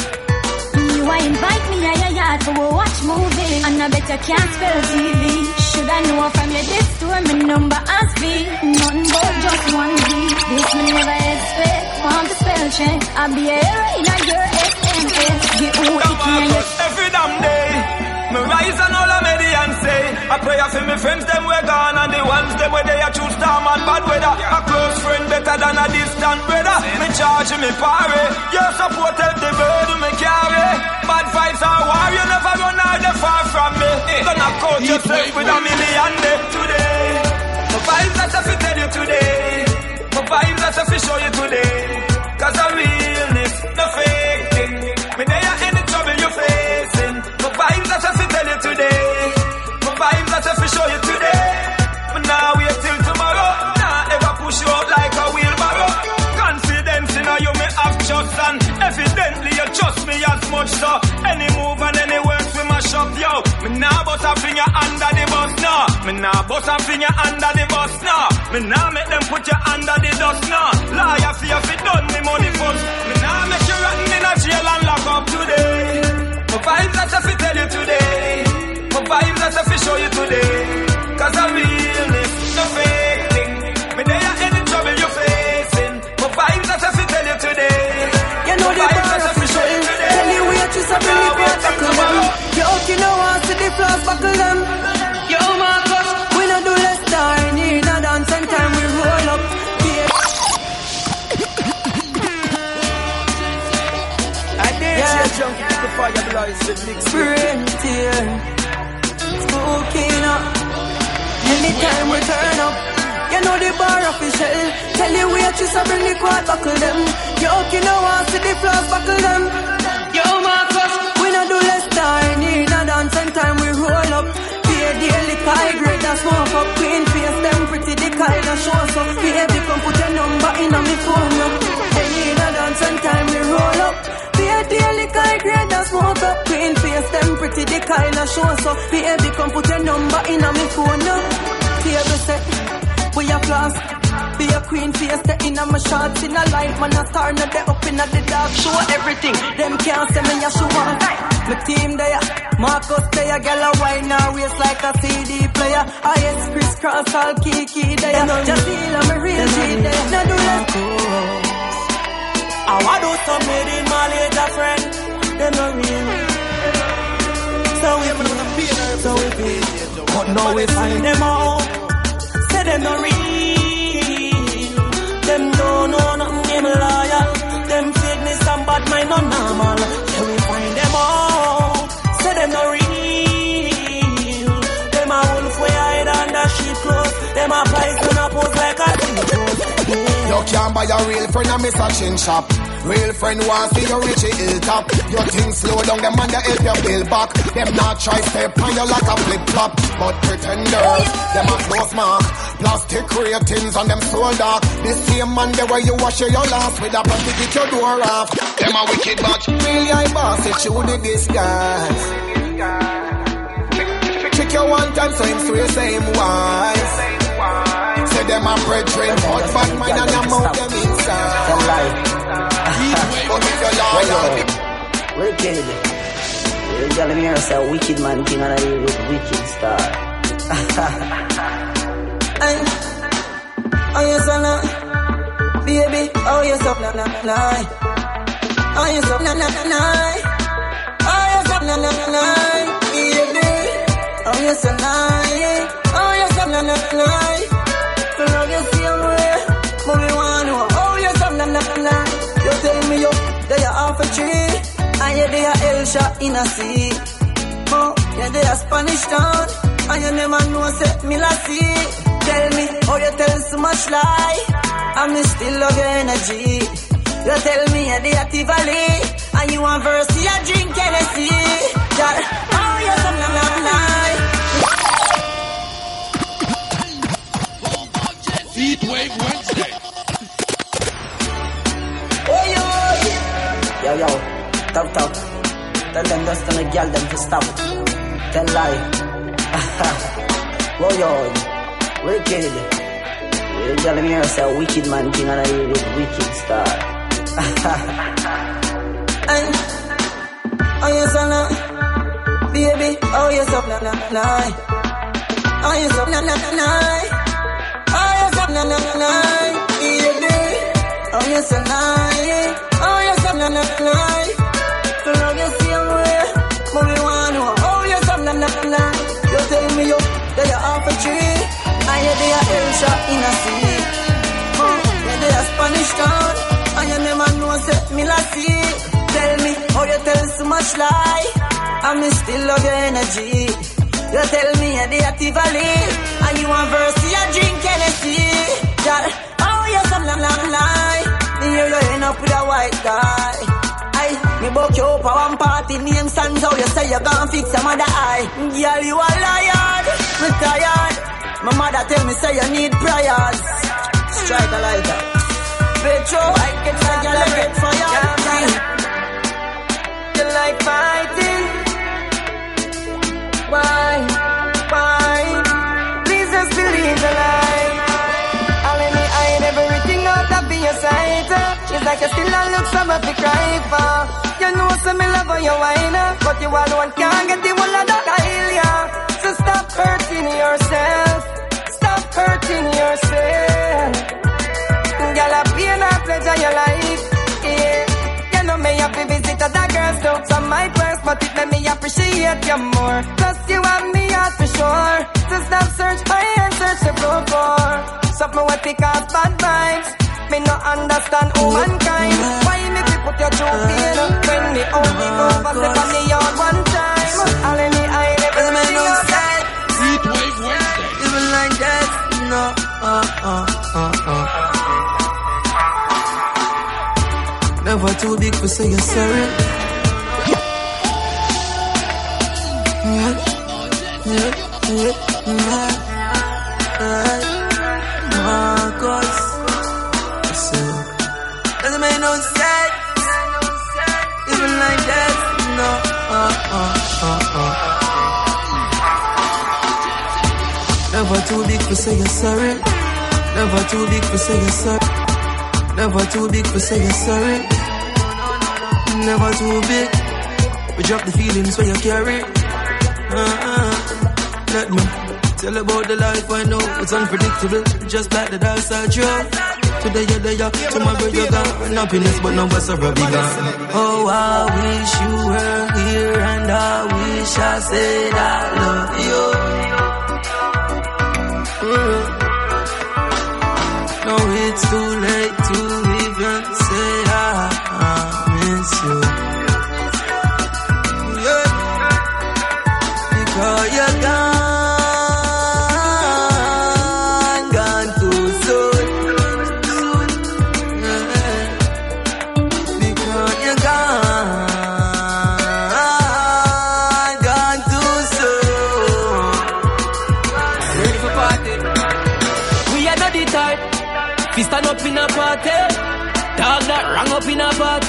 S2: You a invite me to your yard for a watch movie, and I bet you can't spell TV. Should I know I'm from your this store, my number as V, nothing but just one V. This me never expect, want the spell check. I'll be a hero in a your SMS. Get who it can you
S41: Every damn day, me rise and all I made and say, I pray for me friends them we gone and the ones them where they are true storm and bad weather. A close friend better than a distant brother. Me charge me party, you supported the burden me carry. Bad vibes are war, you never run out the far from me. Gonna coach yourself with a million day today. My vibes that's a fit tell you today. Bust a finger under the bus, no. Me nah bust a finger under the bus, no. Me nah make them put you under the dust, no. Liar for you fit done me money first. Me nah make you rotten in a jail and lock up today. My vibes that's a fit tell you today. My vibes that's a fit show you today. Cause I realness, no fake thing. Me there are any trouble you facing. My vibes that's a fit tell you today.
S30: You know the
S41: vibes that's a fit show you today.
S30: Tell you waitress, I bring it back to them. You okay now, want see the flaws buckle them. Yo, Marcus, we no do less time. In a dance and time we roll up.
S7: I did
S30: Yeah.
S7: jump the fire blaze with mix
S30: Spring tear. Spooky up. Anytime we turn up. You know the bar official. Tell you waitress, I bring the quad buckle them. Yo, you okay now, want see the flaws buckle them. Time. In a dance and time we roll up. Pay daily high grade and smoke up. Queen face them pretty, the kind of show so. Baby, come put your number in on me phone up. Hey, a dance and time we roll up. Pay daily high grade and smoke up. Queen face them pretty, the kind of show so. Baby, come put your number in on me phone up. Table set, we a class. Be a queen face, the in my shots in a light, man a star, now they up in the dark, show everything. Them can't say me a show off. My team there, Marcus there, girl a wine now waist like a CD player. I yes, crisscross all kiki there. Just feel I'm a real G there. Now do that. I want to submit in my later friend. Them not real. So we so we. But now we find them out. Say them not real. Them liar. Them fitness and bad mind not normal. So we find them all. Say them not real. Them a wolf way hide under sheep clothes. Them a poison a pose like a
S6: You can't buy a real friend and miss a chin shop. Real friend want see you reach a hilltop. Your things slow down, them man they help you build back. Them not try step on you like a flip flop. But pretenders, them a close mark. Plastic ratings on them soul dark. The same man the way you wash your last with a plastic get your door off. Them a wicked but really I boss it you the disguise. Trick you one time so him swear same wise. Say them a brethren, but bad mind and your mouth them inside. But if you're loyal,
S12: Kennedy? Where telling me say a wicked man thing and I look wicked star.
S30: Ay, oh yes or no, baby, oh yes or no, no, no, oh yes or no, no, no, no, oh yes or no, no, no, no, baby, oh yes or no, oh yes or no, no, no, no, me you, that you half a tree, and
S7: hear they a hell shot in a sea. Oh, yeah, they a Spanish town. And you never know, say, me la. Tell me, how you tell so much lie. And me still love your energy. You tell me, yeah, they a Tivoli. And you want verse, you drink Hennessy. Girl, oh, you some lie, lie.
S11: Heat Wave Wednesday.
S7: Yo, yo. Girl them to stop. Tell lie. Whoa, yo. Wicked. You tell me yourself, wicked man, king and I it, wicked star. and, oh, yes, oh, no. Baby, oh, yes, oh, no, no, no. Oh, yes, no, no, no, no. Oh, yes, no, no, no. Baby, oh, yes, oh, no. Oh, oh, no. To love you same way, but we want to. Oh, yes, oh, no, no, no, no. You tell me you, that you're off a tree. You shot in a sea. Oh, Spanish you never say, me la. Tell me, you tell so much lie. And me still love your energy. You tell me, they a Tivoli. And you want verse, oh, you drink Hennessy. Girl, oh, you some lie, lie, lie. Me you end up with a white guy. Me book you up a one party, name stands out. You say you gon' fix some other eye. Girl, you a liar. Me tired. My mother tell me say you need prayers. Strike a lighter. Petro, I get like you get fire. You like fighting? Why? Why? Please just believe the lie. I'll let me hide everything out of your sight. It's like you still a look some of the cry for. You know some me love how you whine, uh, but you alone can't get the one that I ya. So stop hurting yourself. Stop hurting yourself. Girl, a pain or pleasure your life. Yeah. You know me to visit other girls too. Some my worse, but it make me appreciate you more. Plus you have me out for sure. So stop search high and search the floor for. Something what pick up bad vibes. Me no understand humankind. Why me fi put your true pain when me only go for step on the yard one time? All in me eye never see no side.
S11: Heat Wave Wednesday.
S7: Even like that, no. Uh, uh, uh, uh. Never too big for say you're sorry. Yeah, yeah, yeah, yeah, yeah. Uh, uh, uh. Never too big for say you're sorry. Never too big for say you're sorry. Never too big for say you're sorry. Never too big. We drop the feelings when you carry. Uh-uh. Let me tell about the life I know. It's unpredictable, just like the dice I draw. Today you're there, tomorrow you're gone. Happiness, but no what's a rubby gone. Oh, I wish wish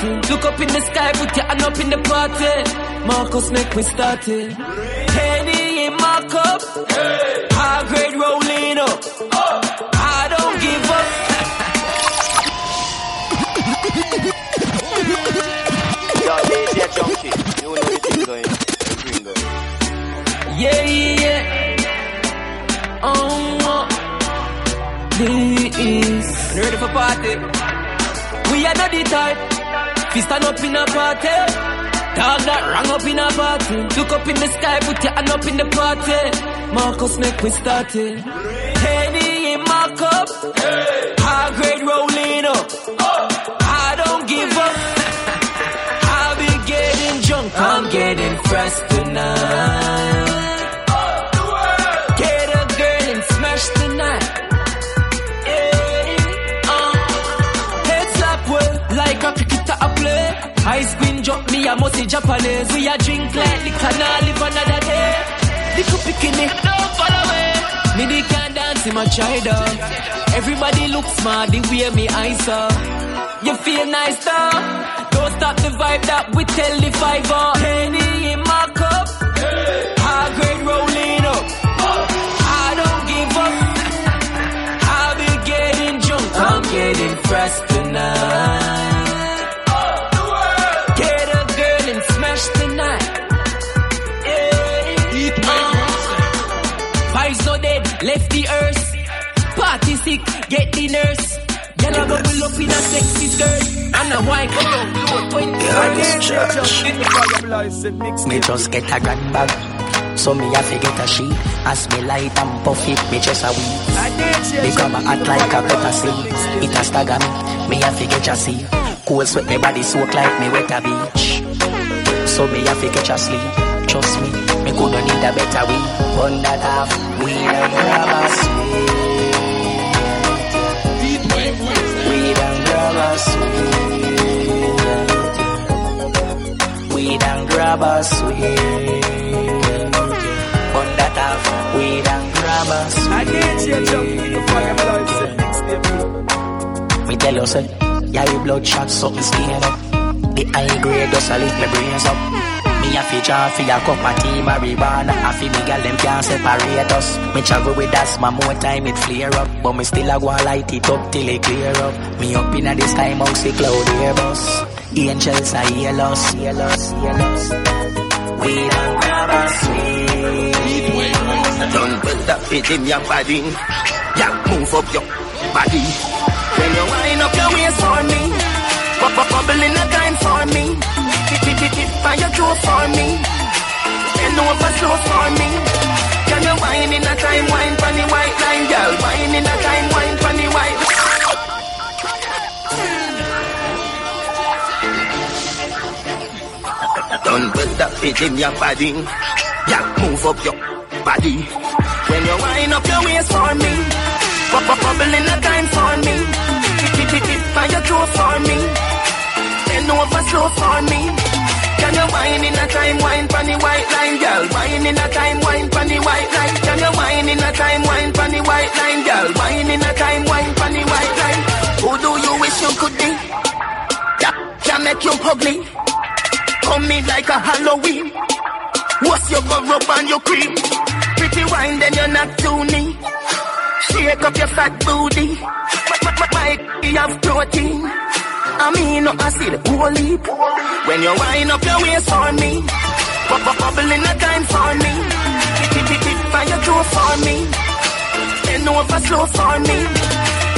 S7: Look up in the sky, put your hand up in the party. Marcus, make me start it. Henny in my cup. High grade rolling up. I don't give up.
S42: Yo, DJ Junky, you know the thing going. The thing.
S7: Yeah, yeah. Oh, this. Ready for party? We are not the type. We stand up in a party. Dog that rang up in a party. Look up in the sky, put your hand up in the party. Marcus, make we start it. Henny in my cup. High grade rolling up. I don't give up. <laughs> I'll be getting
S43: Ice must say Japanese. We a drink like liquor, nah live another day. Little bikini, don't me. Me they can dance in my child. Everybody look smart, the way me eyes up. You feel nice though. Don't stop the vibe that we tell the fiver. Penny in my cup, high grade rolling up. I don't give up. Be getting drunk. I'm getting fresh tonight. Sick, get the nurse. Girl, I bubble up in a sexy skirt. And a white load 20
S44: Yeah. Me just get a grand bag. So me have to get a sheet. As me light and puff it, me just a weed. Become a hot like a pepper seed. It a stagger me. Me have to get a seat. Cool sweat, me body soak like me wet a beach. So me have to catch a sleep. Trust me, me coulda need a better weed. Burn that weed and grab a sweet. Sweet. Weed and grab sweet. Burn that off, weed and grab sweet.
S43: I did change up the fire, but I said next day.
S44: Me tell you, say, yeah, you blood shot something skin up. The high grade just a lift my brains up. Me a fi draw fi a cup of tea, marijuana. A fi me gal them can't separate us. Me travel with asthma more time it flare up, but me still a go light it up till it clear up. Me up inna the sky, mousy cloud air bus. Angels are heal us, heal us, heal us. We don't grab us.
S11: Don't build up it in your body. Yeah, move up your body.
S43: When you wind up your waist for me, bubble in a time for me. Tip tip tip tip on your for me. Bend over slow for me. Can you wine in a time, wine the white line, girl? Wine in a time, wine the white.
S11: Don't build up it in your body. Yeah, move up your body.
S43: When you wind up your waist for me, bubble in a time for me. Tip tip tip on your toe for me. Bend over slow for me. Can you wine in a time, wine pon the white line, girl? Wine in a time, wine pon the white line. Can you wine in a time, wine pon the white line, girl? Wine in a time, wine pon the white line. Who do you wish you could be? That can make you ugly. Come in like a Halloween. What's your rub on your cream? Pretty wine, then you're not too neat. Shake up your fat booty. Might you have protein. I mean, no, I see the whole heap. When you wind up your waist for me, pop up bubble in a time for me. Tip tip tip your toe for me. Bend over slow for me.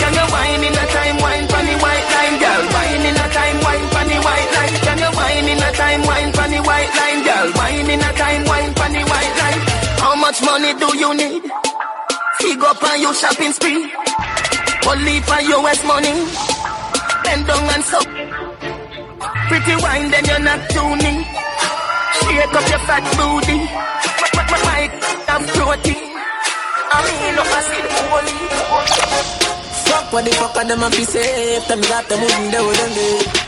S43: Can you wine in a time, wine the white line, girl? Wine in a time, wine the white line. Can you wine in a time, wine the white line, girl? Wine in a time, wine the white line. How much money do you need? Fig up on your shopping spree. Only for US money. Bend down and suck. Pretty wine, then you're not tuning. Shake up your fat booty. Might have protein. I mean, no, I see the holy. Fuck what the fuck them a be safe. Them got them wouldn't do it
S45: Yeah,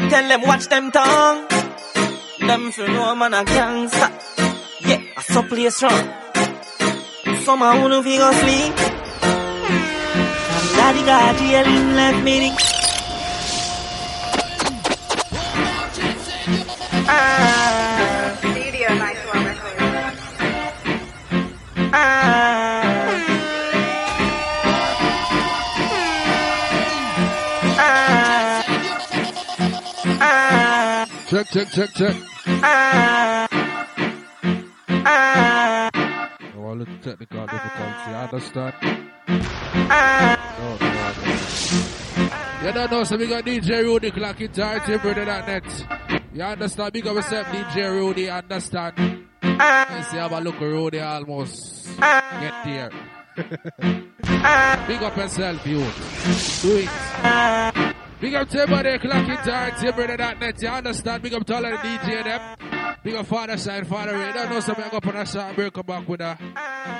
S43: dead, tell them watch them tongue. Them fi know man a gangster. Yeah, I so play strong. Some I want to fi go sleep. Daddy got jail in left me. Ah.
S11: Check, check, check, check.
S45: Ah, ah,
S11: Oh, a little technical difficulty. I understand.
S45: ah.
S11: No, no, no. You don't know, so we got DJ Rudy clock it right here, brother, that net. You understand? Big up yourself, DJ Rudy, understand? You see, have a look Rudy almost get there. <laughs> Big up yourself, you. Do it. Big up to everybody, clock it right here, that net. You understand? Big up to all the DJ them. Big up father side, father. You don't know, so we go up on a shot break, come back with, a,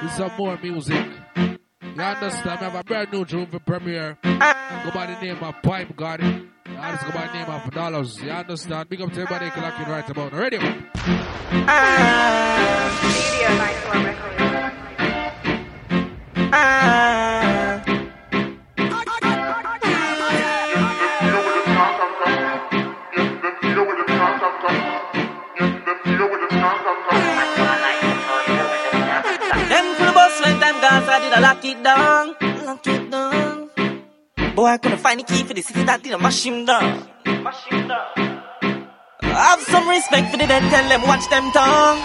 S11: with some more music. You understand? We have a brand new tune for premiere. Go by the name of Pipe God. The artist go by the name of Dollars. You understand? Big up to everybody clocking right about now. Ready?
S45: Ah. It down. Lock it down. Boy, I couldn't find the key for the city that did I mash him down. Mash him down. Have some respect for the dead, tell them watch them tongue.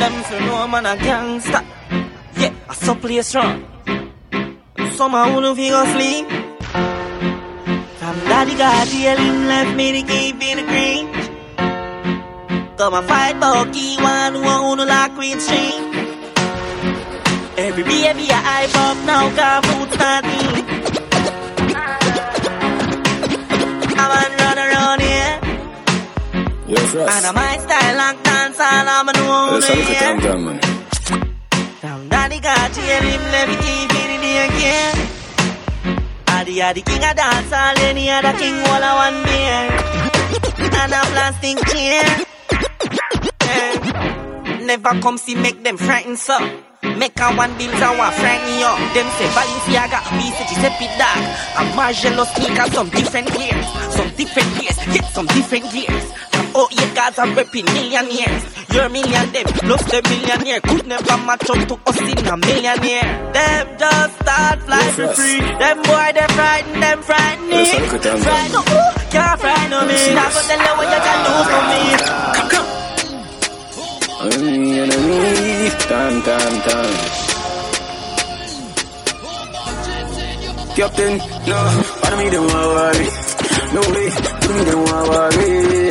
S45: Them for no man a gangster. Yeah, I so play strong. Somehow who don't figure sleep. From daddy got him left me the key in the green. Come and fight key one who own like Queen Street. Every baby I up now, car food starting. I'm on run around here.
S46: Yo, Frost.
S45: And my style like dance all I'm an
S46: Yo,
S45: own
S46: Sonic
S45: here.
S46: Tam Tam, man.
S45: From daddy got here, him left me key in the again. Adi adi king of dance all any other king all I one beer. And a plastic chair. Never come see make them frightened so. Make a one bills and one frighten you. Them say Balenciaga, we say Giuseppe Dark. A Margiela sneakers, some different gears. Some different gears, get some different gears. From oh yeah, guys are repping millionaires. You're a million, them plus the millionaire. Could never match up to us in a millionaire. Them just start fly
S46: Yes,
S45: for free. Them boy, them frighten, them frighten me.
S46: Yes, I look at them,
S45: Frighten,
S46: them.
S45: ooh, can't frighten me. Now go tell you what you can do for me. Come, come.
S46: Enemy, enemy, tam, tam, tam. Captain, no, I don't need them worry. No way, I do me them worry.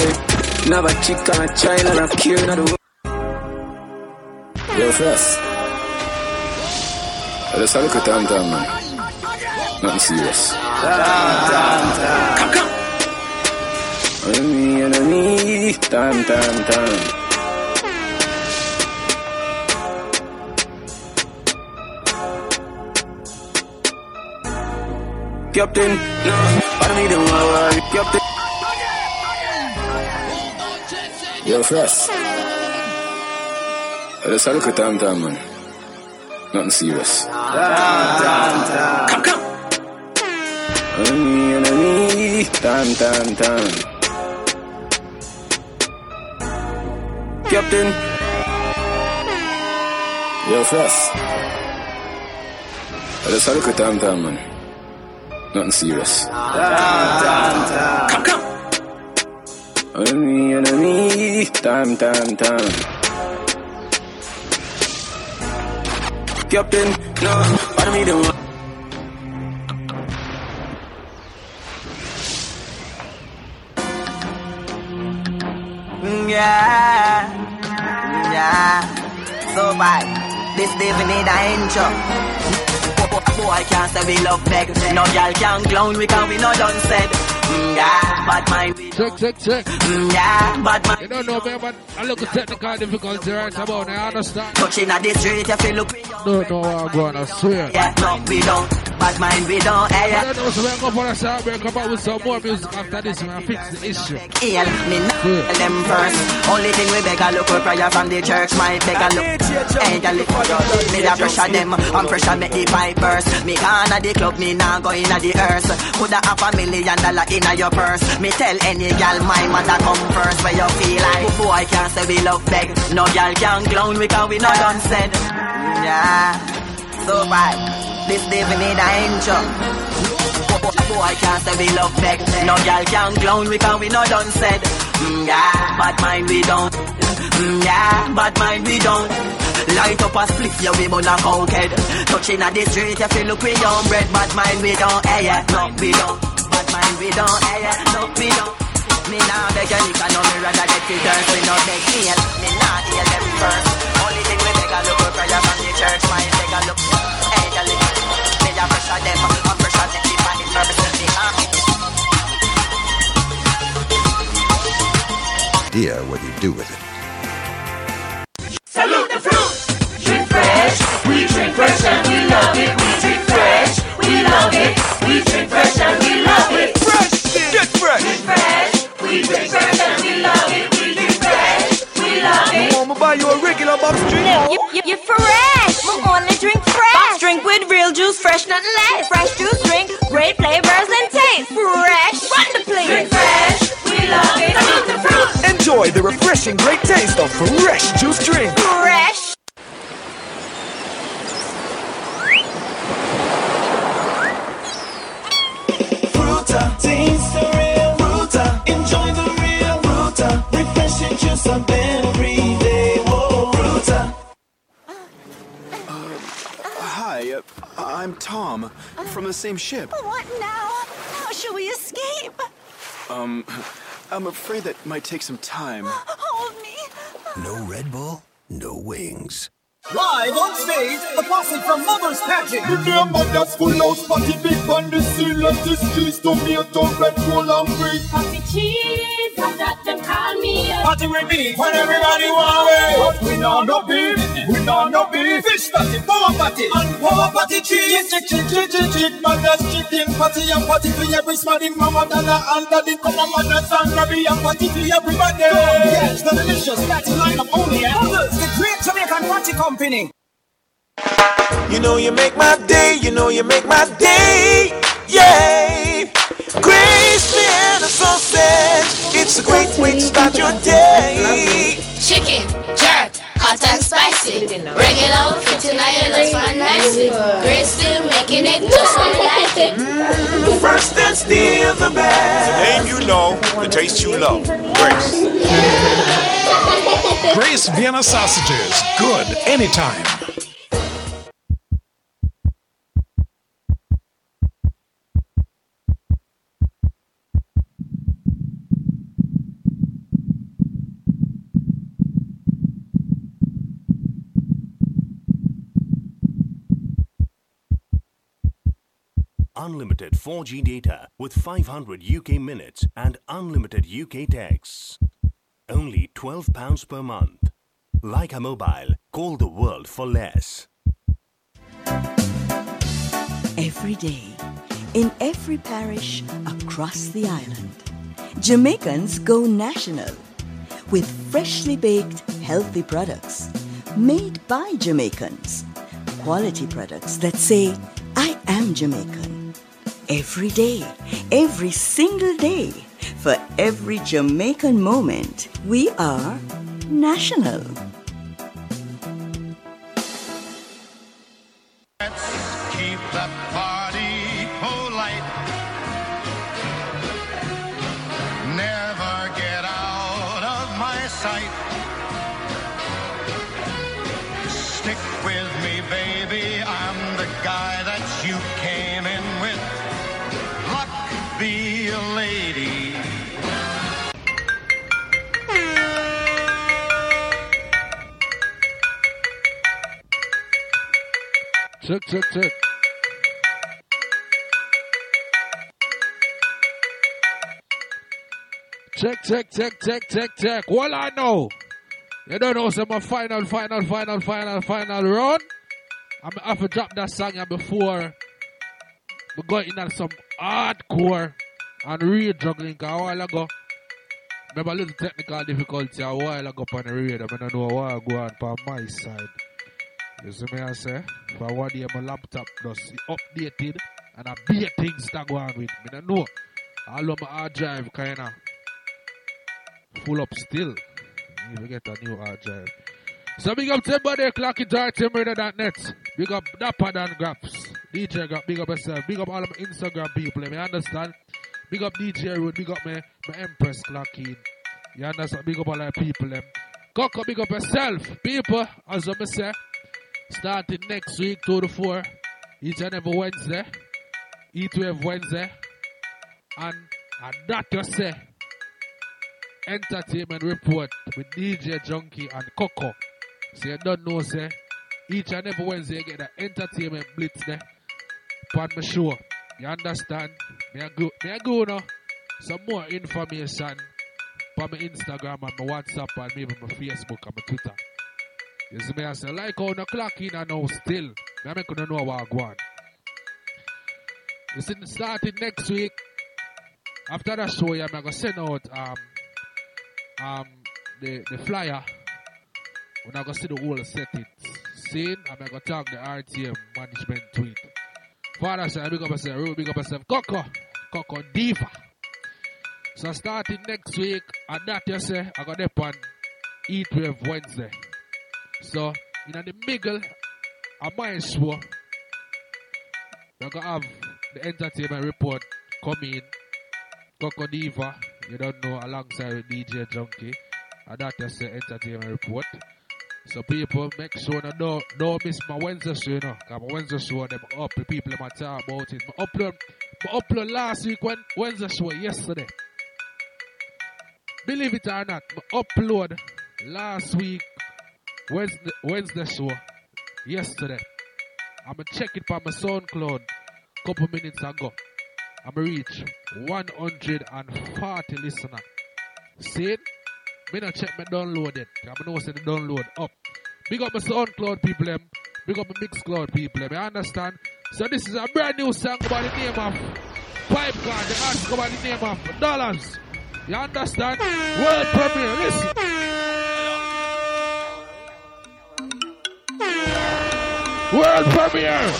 S46: Never chick and a a kill not the Yo, Frost. Let's look at Tam Tam, man. Nothing serious.
S45: Come, come.
S46: Enemy, enemy, tam, tam, tam. Captain, no, I don't need them worry. Captain. Yo, Frost. Let's look at Tam Tam, man. Nothing serious.
S45: Come, come.
S46: Enemy, enemy, tam, tam, tam. Captain. Yo, Frost. Let's look at Tam Tam, man. Nothing serious.
S45: Come, come.
S46: Enemy, enemy, tam, tam, tam. Captain, no, don't need them.
S45: Mm, Yeah, Mm, yeah. So bad. This definitely the intro. Boy I can't say we love beg. No girl can clown we can we no done said. Mm, yeah, bad mind.
S11: Check, check, check.
S45: Mm, yeah, bad mind.
S11: You don't know, man, but I look at technical difficulty right about now. I understand.
S45: Touching at the street, you feel look.
S11: Know what I'm going, I swear.
S45: Yeah, no, we don't. Bad mind we don't. Hey,
S11: I
S45: yeah.
S11: don't know, so we're going for a short break. Come out with some more music after this, man. Fix the issue.
S45: Heal me now, them first. Only thing we beg a look for prayer from the church. My beg a look. Ain't a look for your Me da pressure them, I'm pressure make the pipe burst. Me gone at the club, me now go in at the earth. Coulda have a million dollar in a your purse. Me tell any gal my mother come first. Where you feel like boy can't say we love beg. No gal can clown we can we not done said. Yeah, so bad. This need a intro. Boy I can't say we love beg. No gal can clown we can we not done said.
S47: Mm, yeah, bad mind we don't. Mm, yeah, bad mind we don't. Light up a split, yeah, we burn a cokehead. Touching at the street, you feel look we don't. Bread, bad mind we don't. Hey, yeah, no, we don't. Bad mind we don't. Hey, yeah, no, we don't. Me nah beg a lick, I know me rather get it dirt. We no beg heal, me nah heal them first. Only thing we beg a look for prayer from the church. My a pressure them, I'm pressure them, keep on it, purpose, me nah.
S34: Idea what you do with it.
S48: Salute the fruit. Drink fresh. We drink fresh and we love it. We drink fresh. We love it. We drink fresh and we love it. Fresh. Get fresh. Drink fresh. We drink fresh
S49: regular box drink.
S2: You, you, you're fresh. I wanna drink fresh. Box drink with real juice, fresh, nothing less. Fresh juice drink, great flavors and taste. Fresh. Run the place.
S48: Drink fresh. We love it. Salute the fruit.
S49: Enjoy the refreshing great taste of fresh juice drink.
S2: Fresh.
S8: Fruta, taste the real Fruta. Enjoy the real Fruta. Refreshing juice of every
S19: I'm Tom from the same ship.
S2: What now? How shall we escape?
S19: Um, I'm afraid that might take some time. <gasps>
S2: Hold me.
S50: No Red Bull, no wings.
S36: Live on stage, a posse from Mother's Pageant. Remember that's full house party big on the seal Let the streets tomato, red bull and breed.
S48: Party cheese, I got them call me.
S36: Party with me when everybody want it. But we know no beef, we know no beef. Fish party, power party, and power party cheese. Chick, chick, chick, chick, chick, mother's chicken party and party for every smarty mama donna and daddy come on mother's and grabby and party for everybody. Yes, the delicious party lineup only at others. The great Jamaican party company.
S8: You know you make my day, you know you make my day, yeah. Grace and a sausage, it's a great way to start your day.
S48: Spicy. Regular, fitting iron, fun nicely. Grace still making it just when I like it.
S8: The first and still the best.
S51: The name you know, the taste you love. Grace.
S52: Grace Vienna sausages. Good anytime.
S53: Unlimited 4G data with 500 UK minutes and unlimited UK texts. Only £12 per month. Like a mobile, call the world for less.
S15: Every day, in every parish across the island, Jamaicans go national with freshly baked, healthy products made by Jamaicans. Quality products that say, I am Jamaican. Every day, every single day, for every Jamaican moment, we are national.
S11: Check, check, check. Check, check, check, check, check, check. Well, I know. You don't know some final, final, final, final, final run. I'm have to drop that song before we go in on some hardcore and real juggling a while ago. Remember a little technical difficulty a while ago on the radio. I don't know what go on my side. You me I say? For one day my laptop just updated and a beat things that go on with me. I know. All of my hard drive kinda full up still. To get a new hard drive. So big up to everybody, clock it right, timradio.net. Big up Dapper Dan Graphs. DJ Grap, big up yourself. Big up all of my Instagram people, me understand? Big up DJ Road, big up my, my Empress clock in. You understand? Big up all our people, them. Coco, big up yourself. People, as I say, starting next week, 2 to 4, each and every Wednesday, each wave Wednesday, and, and that you say, entertainment report with DJ Junky and Coco. So you don't know, say, each and every Wednesday you get the entertainment blitz there. Upon my show. You understand? Me I go, me I go now. Some more information on my Instagram and my WhatsApp and maybe my Facebook and my Twitter. See me, I say, like on the clock in and now still. Me I make you know what I want. You see, starting next week, after that show, I'm going to send out um, um, the, the flyer. When I go see the whole settings. Scene, I'm going to talk the RTM management tweet. Father said, big up myself, real big up myself. Coco, Coco Diva. So starting next week, and that you say, I got up on Eat Wave Wednesday. So, in the middle of my show, we're going to have the entertainment report coming. Coco Diva, you don't know, alongside with DJ Junky. And that you say entertainment report. So people, make sure that don't, don't miss my Wednesday show, you know. Cause my Wednesday show, them up, the people a talk about it. My upload, my upload last week, when Wednesday show, yesterday. Believe it or not, my upload last week, Wednesday, Wednesday show, yesterday. I'ma check it on my SoundCloud couple minutes ago. I'ma reach 140 listener. See it? Me not check my download it. I know say the download up. Big up my SoundCloud people them. Big up my Mixcloud people them. You understand? So this is a brand new song by the name of Pipe Card. They ask about the name of Dollars. You understand? World premiere. Listen. World premiere.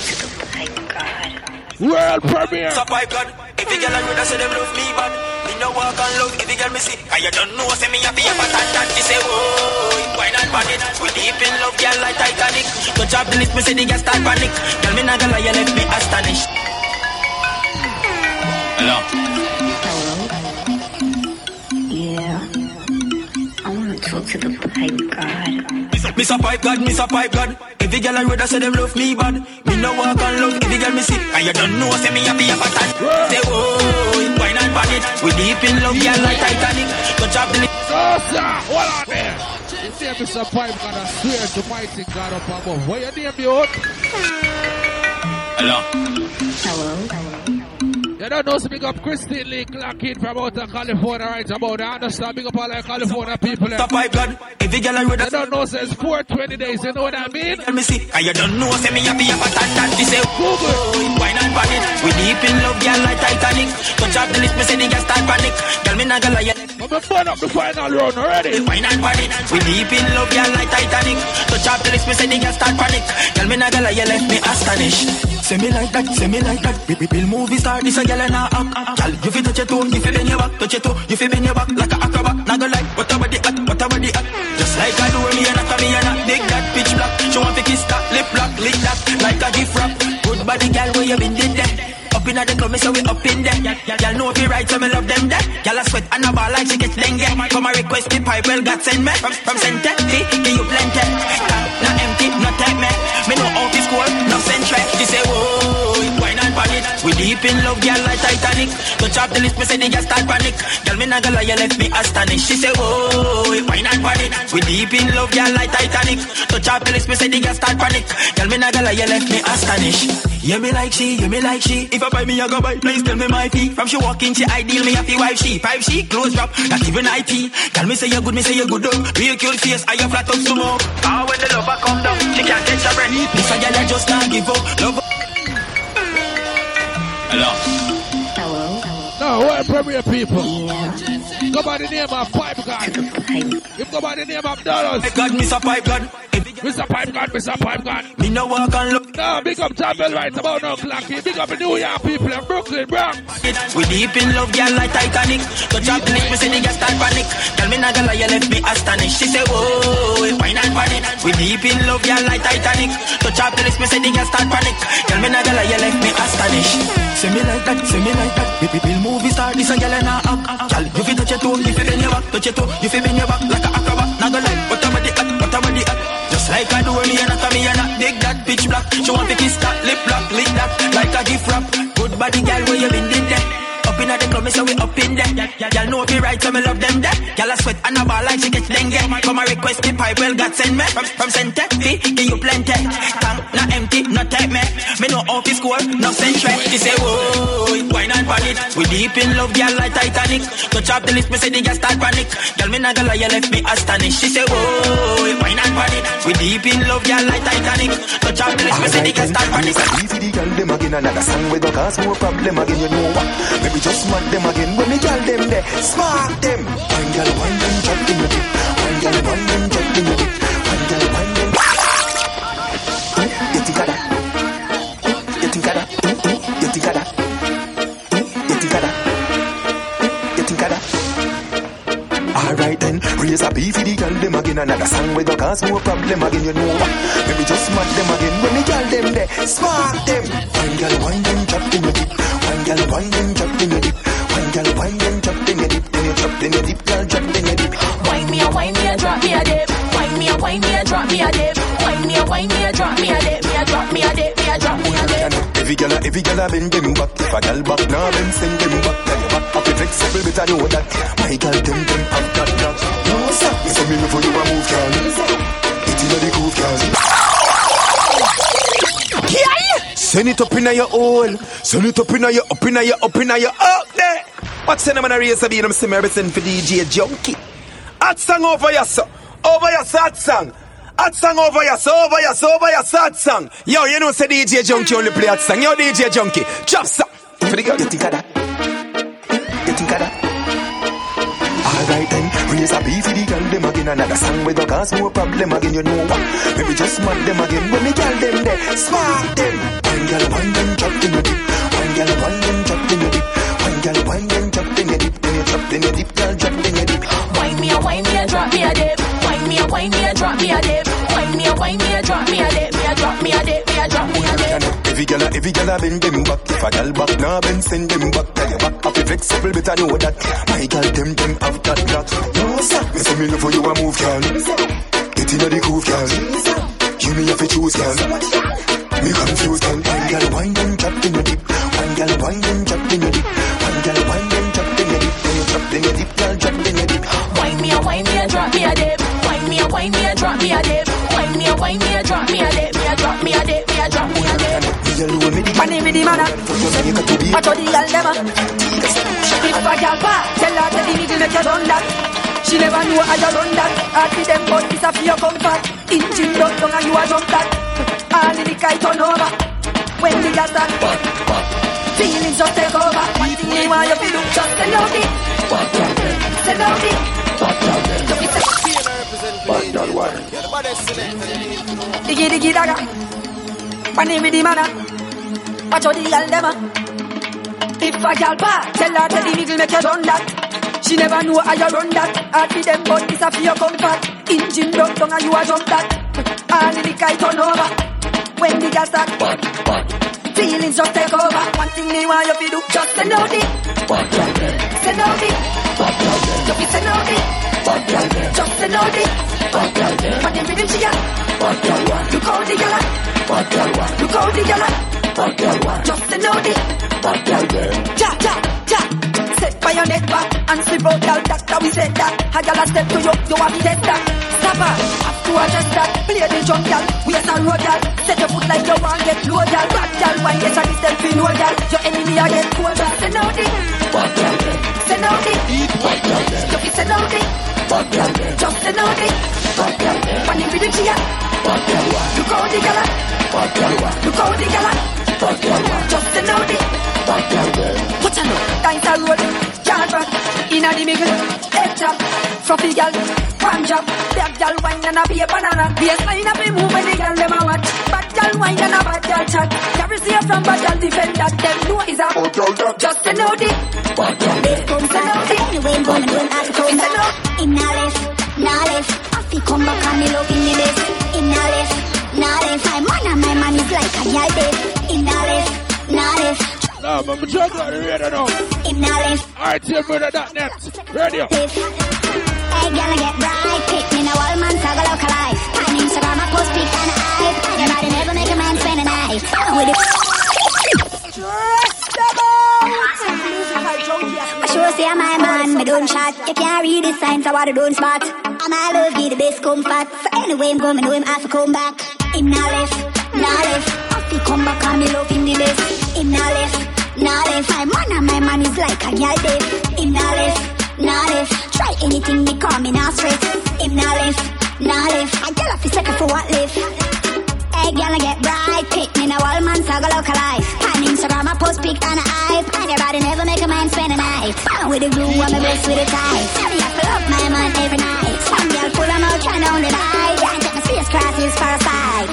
S11: World premiere.
S54: So pipe God, if you girl and with us, say them love me bad. Me no walk and look if you girl me see. And you don't know, say me happy about that. That you say, whoa, why not panic? We deep in love, girl like Titanic. Touch up the list, me say the girl start panic. Girl me not gonna lie, you left me astonished. Hello.
S55: Yeah. I wanna talk to the pipe god.
S54: Miss a pipe god, miss a pipe god. Every girl I road I say them love me bad. Me no walk and look, every girl me see. And you don't know, say me happy about that. Say oh, whoa, why not panic? We deep in love, girl like Titanic. Touch up the list.
S11: So, sir, hold on there. You see, Mr. Pipe God, I swear to mighty God up above. What your name, you?
S54: Hello.
S55: Hello.
S11: You don't know, so big up Christine Lee Clarkin from out of California right about I understand, big up all the California people.
S54: Stop pipe God, every girl I road
S11: You don't know, it's 420 days, you know what I mean?
S54: Let me see, and you don't know, say me happy about that. That you say, Google, why not panic? We deep in love, girl like Titanic. Touch up the list, me say the girl start panic. Girl, me not gonna lie.
S11: I'm gonna burn up the final round already.
S54: Why not panic? We deep in love, girl like Titanic. Touch up the list, me say the girl start panic. Girl, me not gonna you left me astonished. Say me like that, say me like that. We, we, we'll movie star, this a girl and a act. Girl, you fi touch your toe, you fi bend your back, touch your toe, you fi bend your back like a acrobat. Not gonna lie, what about the act, what the act? Just like I do, me and not me and not big that pitch black. She want to kiss that, lip lock, lick that, like a gift wrap. Good body, girl, where you been did there? Up in the club, me say we up in there. Y'all know if you right, so me love them there. Y'all a sweat and a ball like she get dengue. Come a request the pipe, well, God send me. From, from center, fee, give you plenty. Not empty, not take me. Me know office school, no century. She say, whoa, deep in love, girl, like Titanic. Touch up the list, me say the girl start panic. Girl, me not gonna lie, you left me astonished. She say, whoa, why not panic? We deep in love, girl, like Titanic. Touch up the list, me say the girl start panic. Girl, me not gonna lie, you left me astonished. Yeah, me like she, yeah, me like she. If I buy me, I go buy. Please tell me my fee. From she walk in, she ideal, me happy wife she. Five she, close drop, not even IP. Tell me say you good, me say you good though. Real cute face, I you flat up sumo. Ah, when the lover come down, she can't catch her breath. This a girl I just can't give up. Love. Hello.
S11: No, what premier people? Go by the name of Pipe God. You go by the name of Dollars.
S54: God, Mr. Pipe God.
S11: Mr. Pipe God, Mr. Pipe God.
S54: Me no walk and look.
S11: No, big up Champion right about now, Clacky. Big up the New York people in Brooklyn, Bronx.
S54: We deep in love, girl, like Titanic. Touch up lick, me see the girl start panic. Tell me not gonna lie, you left me astonished. She say, whoa, wine and panic. We deep in love, girl, like Titanic. Touch up lick, me see the girl start panic. Tell me not gonna lie, you left me astonished. Say me like that, say me like that. We people movie star, this a girl and a up. Girl, you fi touch your toe, you fi bend your back, touch your toe, you fi bend your back like a like do me and I me and I dig that pitch black. She want to kiss that lip lock, lick that like a gift wrap. Good body girl, where you been in there? Up in the club, me say we up in there. Y'all know you right, so me love them there. Y'all a sweat and a ball like she catch dengue. Come a request the pipe, well God send me from from. Fee, give you plenty. Tank not empty, not take me. Me no office score, no century. She say whoa, wine and panic. We deep in love, girl like Titanic. Touch up the list, me say the girl start panic. Girl me not gonna lie, you left me astonished. She say whoa, wine and panic. We deep in love, girl like Titanic. Touch up the list, me say the girl start panic.
S49: Easy the girl them again another song with the cause more problem again you know what Maybe just mad them again. When me girl them there Smack them. One girl one them drop in dip. One girl one them drop in dip. One girl one them You think of that You think of that You think of that Alright then, raise a beef for the girl them again. Another song with the cause more problem again You know. Maybe just mad them again. When me girl them there Spark them. One girl one them drop in your dip. One girl one them drop in your dip One girl one them drop in your dip Then you drop in your dip, girl drop in your dip
S56: Wine me a wine me a drop me a dip. Wine me a wine me a drop me a dip. Wine me a wine me a drop me a dip. Me a drop me a dip. Me a drop me a dip.
S49: Every girl, every girl a bend them back If a girl back now, then send them back Tell you back up, flexible, better know that My girl, them, them have that, that No, sir, me say me before you a move, girl It inna the groove, girl Girl, send it up inna your hole. Send it up inna your, up inna your, up inna your, up there. What's the name of the race? I'm saying everything for DJ Junky. Hot song over your so Over your hot song. Hot song over your so over your so over your hot song. Yo, you know say DJ Junky only play hot song. Yo, DJ Junky, drop song For the girl, you think of that? You think of that? Alright then, raise a beef for the girl them again Another song with the cause more problem again You know what? Maybe just mad them again When me girl them there, spark them One girl, one them drop in your dip One girl, one them drop in your dip One girl, one them drop in your dip Then you drop in your dip, girl drop in your dip
S56: Wine me a wine me a drop me a dip. Wine me a wine me a drop me a dip. Wine me a wine me a drop me a dip. Me a drop me a dip. Me a drop me a dip.
S49: Every girl, every girl a bend them back. If a girl back now, bend send them back. Tell you back up, flexible, better know that. My girl, them, them have that, that No, sir, me say me love for you a move, girl. Get inna the groove, girl. You me have to choose, girl. Me confused, girl. One girl, wine them, drop in your dip. One girl, wine them, drop in your dip. One girl, wine them, drop in your dip. Then you drop in your dip, girl, drop in your dip.
S56: Wine me a wine me a drop me a dip. Wine me a wine me a drop me a dip. Wine me a wine me a drop me a dip. Me a drop me a dip. Me a drop me a
S49: Me me the
S57: Money with the man
S49: You got to be
S57: Watch out the girl If a girl bad Tell her to the middle make you done that She never know how you run that Hard for them but it's a for your comfort Engine down down and you a jump that All in the kite turn over When the girl start Feelings just take over One thing they want you to Just send out it Send out it Don't be Diggy diggy dagger Money with the man Watch out the girl dem a If a girl bad, tell her to the middle make you run that. She never know how you run that. Hard for them, but it's a for your comfort. Engine broke down and you a jump that. All the kite turn over. When the gas start, feelings just take over. One thing they want you to do, just send out it. Send out it. Just be send out it. Just send out it. But them rhythm she got. Look how the gyal a. Look how the gyal a. Just send out it. Ja, ja, ja. Set by your neck back and slip out we said that. A gyal a step to you, you want me dead that. Stop her, have to adjust that. Play the drum, gyal. Waist and road, gyal. Set your foot like you want get low. Bad gyal, wine yes and distance fi know, gyal. Your enemy a get cold, out it. You fi send out. Just it. When you rhythm a. Look how the a. The gyal a. A.
S43: Bad wine and a a a. Bad a bad defend that. Them know is a. Just know the bad the.
S58: Anyway, gonna a left. I feel come back and me love in the best. In a left, nah left. My man and my man is like a gal bed. In a left, nah left.
S11: No, but I'm trying to get the radio now.
S58: In a left.
S11: Alright, TMRadio.net. Radio.
S58: Hey, girl, I get bright. Pick me now, all man, toggle local life. On Instagram, I post pic and I. Your body never make a man spend a night. I'm With it. I sure say I'm my man, me don't shot. You can't read the signs, I want to don't spot. I'm my love, give the best comfort. So anyway, I'm going, know him, to come back. Him now left, now left. Have to come back, me love him the best. Him now left, now left. My man and my man is like a girl dead. Him now left, now left. Try anything, me call me now straight. Him now left, now left. I girl off the second for what left. Hey, I get bright. Pick me now, all man, saga local life. On Instagram, I post pic and I hype. And your body never make a man spend a night. I'm with the glue, I'm the best with the tie. Tell me I fill up my man every night. Some girl pull them out, trying to only lie. Can't take my space crosses for a fight.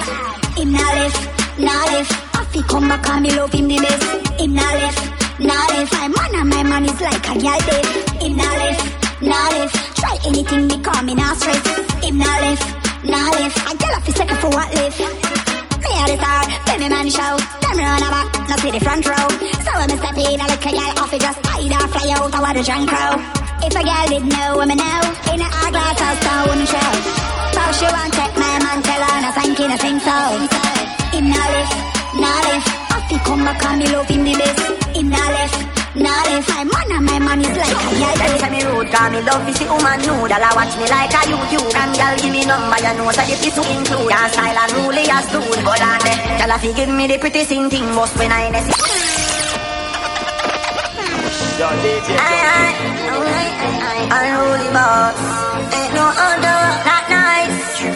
S58: Him now left, now left. I feel come back and me love him the best. Him now left, now left. My man and my man is like a girl dead. Him now left, now left. Try anything, me call me now straight. Him now left, now left. I girl off the second for what left. Me a the star, me man show. Them run a back, no see the front row. So when me step in, I look a girl off it just hide or fly out. I want a drunk crow. If a girl did know, women know. In a hourglass, I'll stone show. So she want take my man, tell her, no thank you, no think so. Him now left, now left. Off he come back and love him the best. Him now left, now left. My man and my man is like a girl.
S43: Them say me rude, cause me love to see woman nude. All I watch me like a YouTube. And girl give me number, you know, so the fit to include. Your style and rule as dude. Go on there. Girl, if you give me the pretty sing thing, must when I see.
S56: Yo, DJ,
S43: Aye, aye, unruly boss. Ain't no other that nice.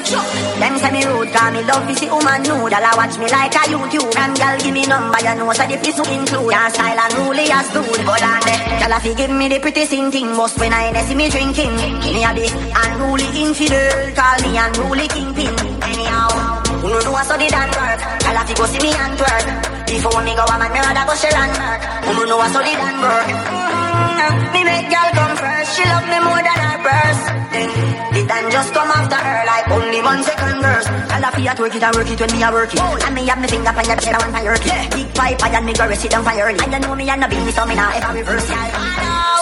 S43: Them say me rude, cause me love see woman nude. All I watch me like a YouTube. And girl give me number, you know, so the place to include. Your style and rule as dude. Go on there. Girl, if you give me the pretty sing thing, must when I see me drinking. Me a the unruly infidel, call me unruly kingpin. Anyhow, who know do I study than work? Girl, if you go see me and twerk. Before me go, I'm a nerd, I go share and work. Who know I study than work? Me make girl come first, she love me more than her purse. Then the time just come after her like only one second verse. Girl, I feel at work it and work it when me a work it. And me have me finger on your chair and fire it. Big pipe, I and me go sit down fire it. And you know me and the beat me so me nah ever reverse it.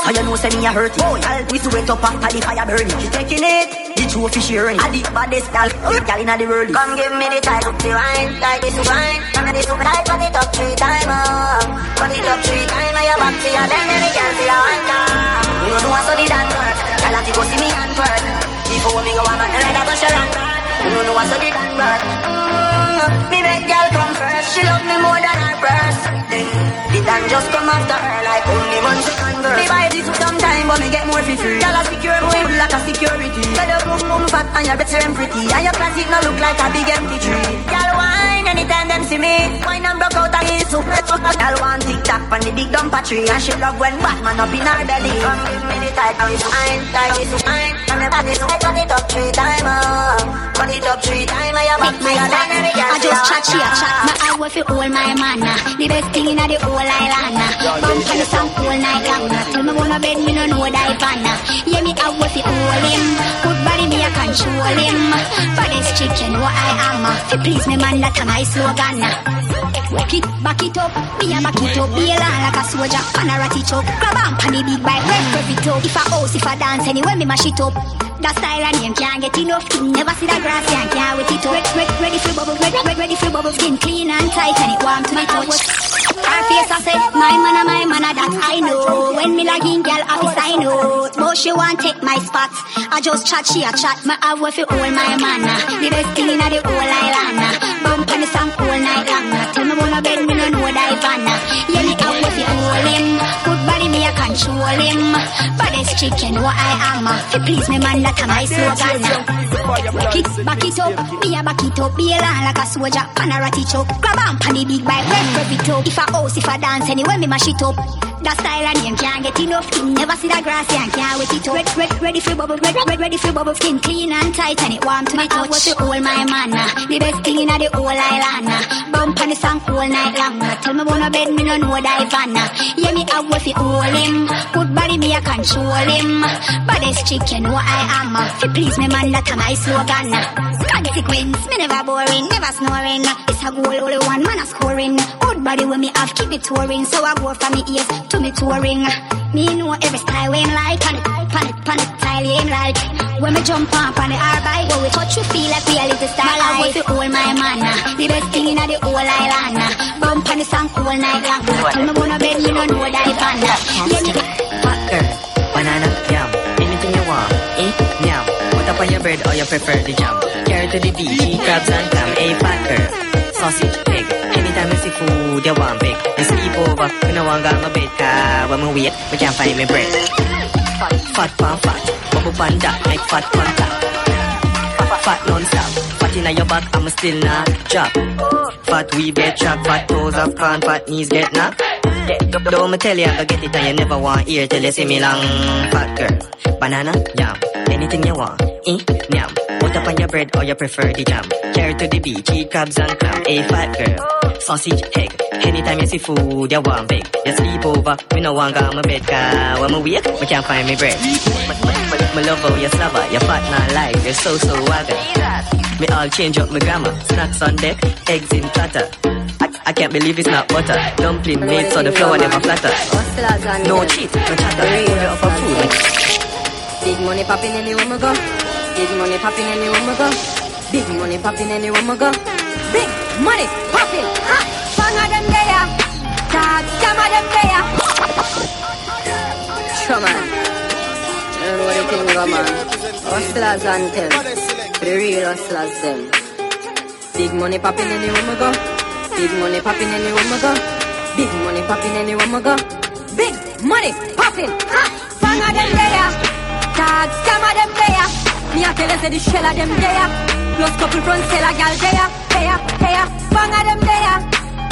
S43: So you know say me a hurt it. Girl, we sweat up after the fire burn it. She taking it, the trophy sharing. I the baddest girl, oh, girl inna the world. Come give me the title, the wine, like this wine. And this super like put it up three times, oh. Put it up three times, and your back to your then any girl see your wonder. You know I study that work, girl have to go see me and work. Before me go on I go share and work. You know I study that work. Mm, me make girl come first, she love me more than her purse. The time just come after her like only one second verse. Me buy this sometime, but me get more for free. Girl, I secure boy like a security. Your boom boom fat and your better and pretty. And your plastic no look like a big empty tree. Girl, wine anytime them see me. Wine and broke out eat soup. Girl, want tic tac on the big dumper tree. And she love when Batman up in her belly. Come give me the tight and it's wine, like it's wine. And me body so I turn it up three times, oh. Turn it up three times, and your back to your then every girl
S58: I just chat, she a chat. My eye will feel all my manna. The best thing in the whole island. Bump on the song all night long. Tell me wanna bed, me no know that fan. Yeah, me I will feel all him. Good body, me a control him. For this chicken, what I am. To please me, man, that's my slogan. nah. It, back it up, me a back it up. Be a land like a soldier, and a ratty choke. Grab on pan the big bike, rev it up. If I house, if I dance, anyway me mash it up. That style and name can't get enough. King never see that grass, can't, can't wet it up. Ready, ready, ready for bubble, ready, ready, ready for bubble. Skin clean and tight and it warm to my touch. Her face I say, my man, my man, that I know. When me lagging girl, office I know. But she want take my spot I just chat, she a chat. My have with all my man. The best thing in the whole island. Bump on the song all night long nah. Tell me wanna bed, me no that fan nah. Yeah, me have with you all him Good body, me a control him Baddest chicken, what I am uh. To please me man, that's my slogan. Back it, back it up, me a back it up Be a land like a soldier, pan a ratty choke Grab on pan the big bike, rev rev it up If I house, if I dance, anyway me mash it up That style and name can't get enough skin. Never see that grass and can't wet it up. Red, red, ready for bubble, red, red, ready for bubble skin. Clean and tight and it warm to my touch. What the whole my man, uh, the best thing in the whole island. Bump on the song all night long. Tell me wanna bed, me no know uh. Yeah, me what fi hold him. Good body, me a control him. Baddest chick, you know I am. uh. Fi please me man, that a my slogan. Consequence, me never boring, never snoring. It's a goal, only one man a scoring. Good body when me have, keep it touring. So I go from me ears to me touring. Me know every style when like pan it, pan it, pan it, style ain't like. When me jump on pan it, our bike, when we touch, we feel like we a little star. My love was the whole my man, uh. the best thing in the whole island. uh. Bump on the song all night long. Tell me wanna bed, you don't know that fan. uh. Yeah, me
S59: Hot girl, banana, yum. Anything you want, eh? Yum. Put up on your bread or you prefer the jam. Carrot to the beach, crabs and clam. A fat girl, sausage, egg. Anytime you see food, you want big. You sleep over, you know I'm got my bed. Car when we wait, we can't find me bread. Fat, fat, pan, fat. Bubble pan that, make fat contact. Fat non-stop. Fat inna your back, I'm still not drop. Fat we get chop, fat toes of corn, fat knees get knocked. Don't me tell you I get it and you never want ear till you see me long fat girl. Banana, yum, anything you want, eh, yum. Put up on your bread or you prefer the jam. Carrot to the beach, eat crabs and clam. A fat girl, sausage, egg. Anytime you see food, you want big. You sleep over, me no want go on my bed, car when me wake, me can't find me bread. Me, me, me, me love how you slobber, you fat not like, you're so so wagger. Me all change up my grammar, snacks on deck, eggs in platter. I, I can't believe it's not butter. Dumpling made so the flour never flatter. No cheat, no chatter. Put it up for food.
S57: Big money popping anywhere we go. Big money popping anywhere we go. Big money popping anywhere we go. Big money popping. Ha! Fang of them there. Dog, scam of them there. Sure You know what thing go man. Hustlers and tell. The real hustlers them. Big money popping anywhere we go. Big money popping anywhere we go. Big money popping anywhere we go. Big money popping. Ha! Fang of them there. Dog, scam of them there. Me a tell you say the shell of them there. Plus couple front sell a gal there. There, there. Fang of them there.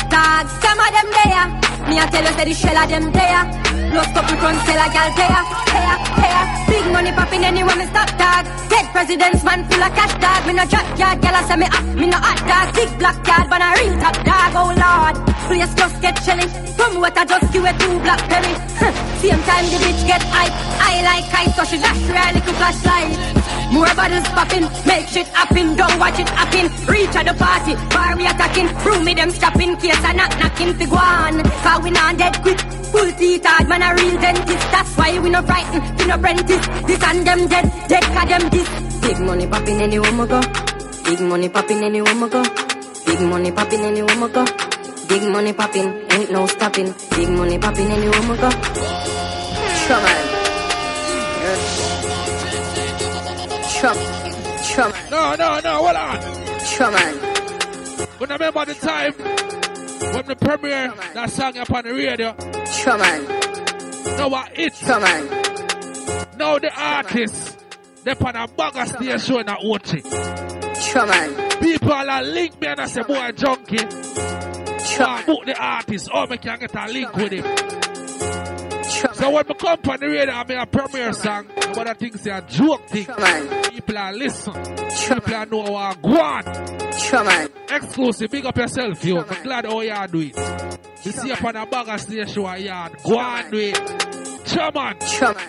S57: Dog, scam of them there. Me a tell you say the shell of them there. Plus couple front sell a gal there. There, there. Big money popping anywhere me stop dog. Dead presidents man full of cash dog. Me no drop yard, gal a say me hot. Me no hot dog. Big black card, but a real top dog. Oh lord. Place just get chilly. From what I just give it two blackberry. Huh. Same time the bitch get hype. I like ice, so she dash her little flashlight. More bottles popping, make shit happen, don't watch it happen. Reach at the party, bar we attacking, room me them stopping, case I knock knocking fi go on. Cause we not dead quick, full teeth hard, man a real dentist. That's why we no frightened, we no apprentice. This and them dead, dead cause them this. Big money popping anywhere we go. Big money popping anywhere we go. Big money popping anywhere we go. Big money popping, ain't no stopping. Big money popping anywhere we go. Sure man. Chum, chum.
S11: No, no, no, hold on. When remember the time when the premiere that song up on the radio.
S57: Chum man.
S11: Now what it's
S57: Chum man.
S11: Now the artist. they on a bugger station at watching.
S57: Chum man.
S11: People are link me and I say boy junkie. Chum. Book the artist or me can get a link with him. So when we come on the radio I mean a premiere song, what I think is a joke thing. People are listen. People are know how go on.
S57: man.
S11: Exclusive, big up yourself, yo. I'm glad how you do it. You see up on a bag of station yard. Go on do it. Chaman.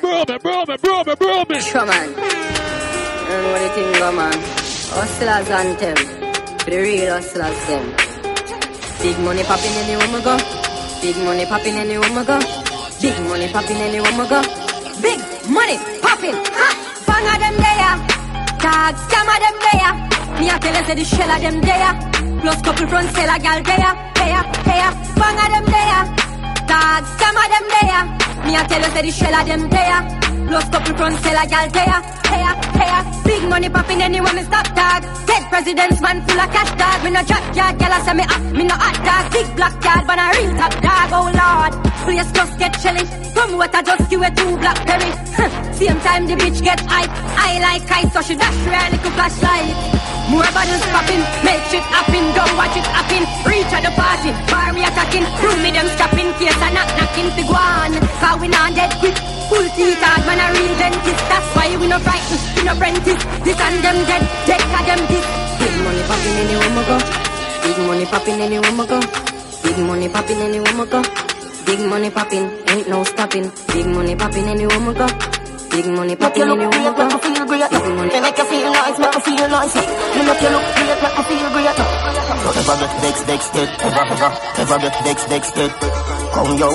S11: Bro me, bro me, bro me, bro me.
S57: Chaman. You know what the thing go man. Hustlers and them. The real hustlers them. Big money popping anywhere we go. Big money popping anywhere we go. Big money popping anywhere we go. Big money popping. Ha! Bang of them there. Dog, scam of them there. Me a tell you say the shell of them there. Plus couple front sell a gal there. There, there. Bang of them there. Dog, scam of them there. Me a tell you say the shell of them there. Plus couple front sell a gal there. There, there. Big money popping anywhere me stop dog. Dead presidents man full of cash dog. Me no drop yard, gal a say me hot. Me no hot dog. Big black card, but a real top dog. Oh lord. Place just get chilly. From what I just give it two blackberry. <laughs> Same time the bitch get hype. I like ice, so she dash her little flashlight. More bottles popping, make shit happen, don't watch it happen. Reach at the party, bar we attacking, room me them stopping, case I knock knocking go on. cause we not dead quick. Full teeth hard, man, a real dentist. That's why we no frightened, we no apprentice. This and them dead, dead, cause them this. Big money popping anywhere we go. Big money popping anywhere we go. Big money popping anywhere we go. Big money popping, ain't no stopping. Big money popping anywhere we go. Big money
S43: you
S57: popping we
S43: great,
S57: go.
S43: make me feel great.
S57: Big money
S43: make you feel nice, make me feel nice. Me make you look great, make me feel great. Don't ever get vexed, vexed, eh, dead. Ever, ever, ever get vexed, vexed, dead. Come yo,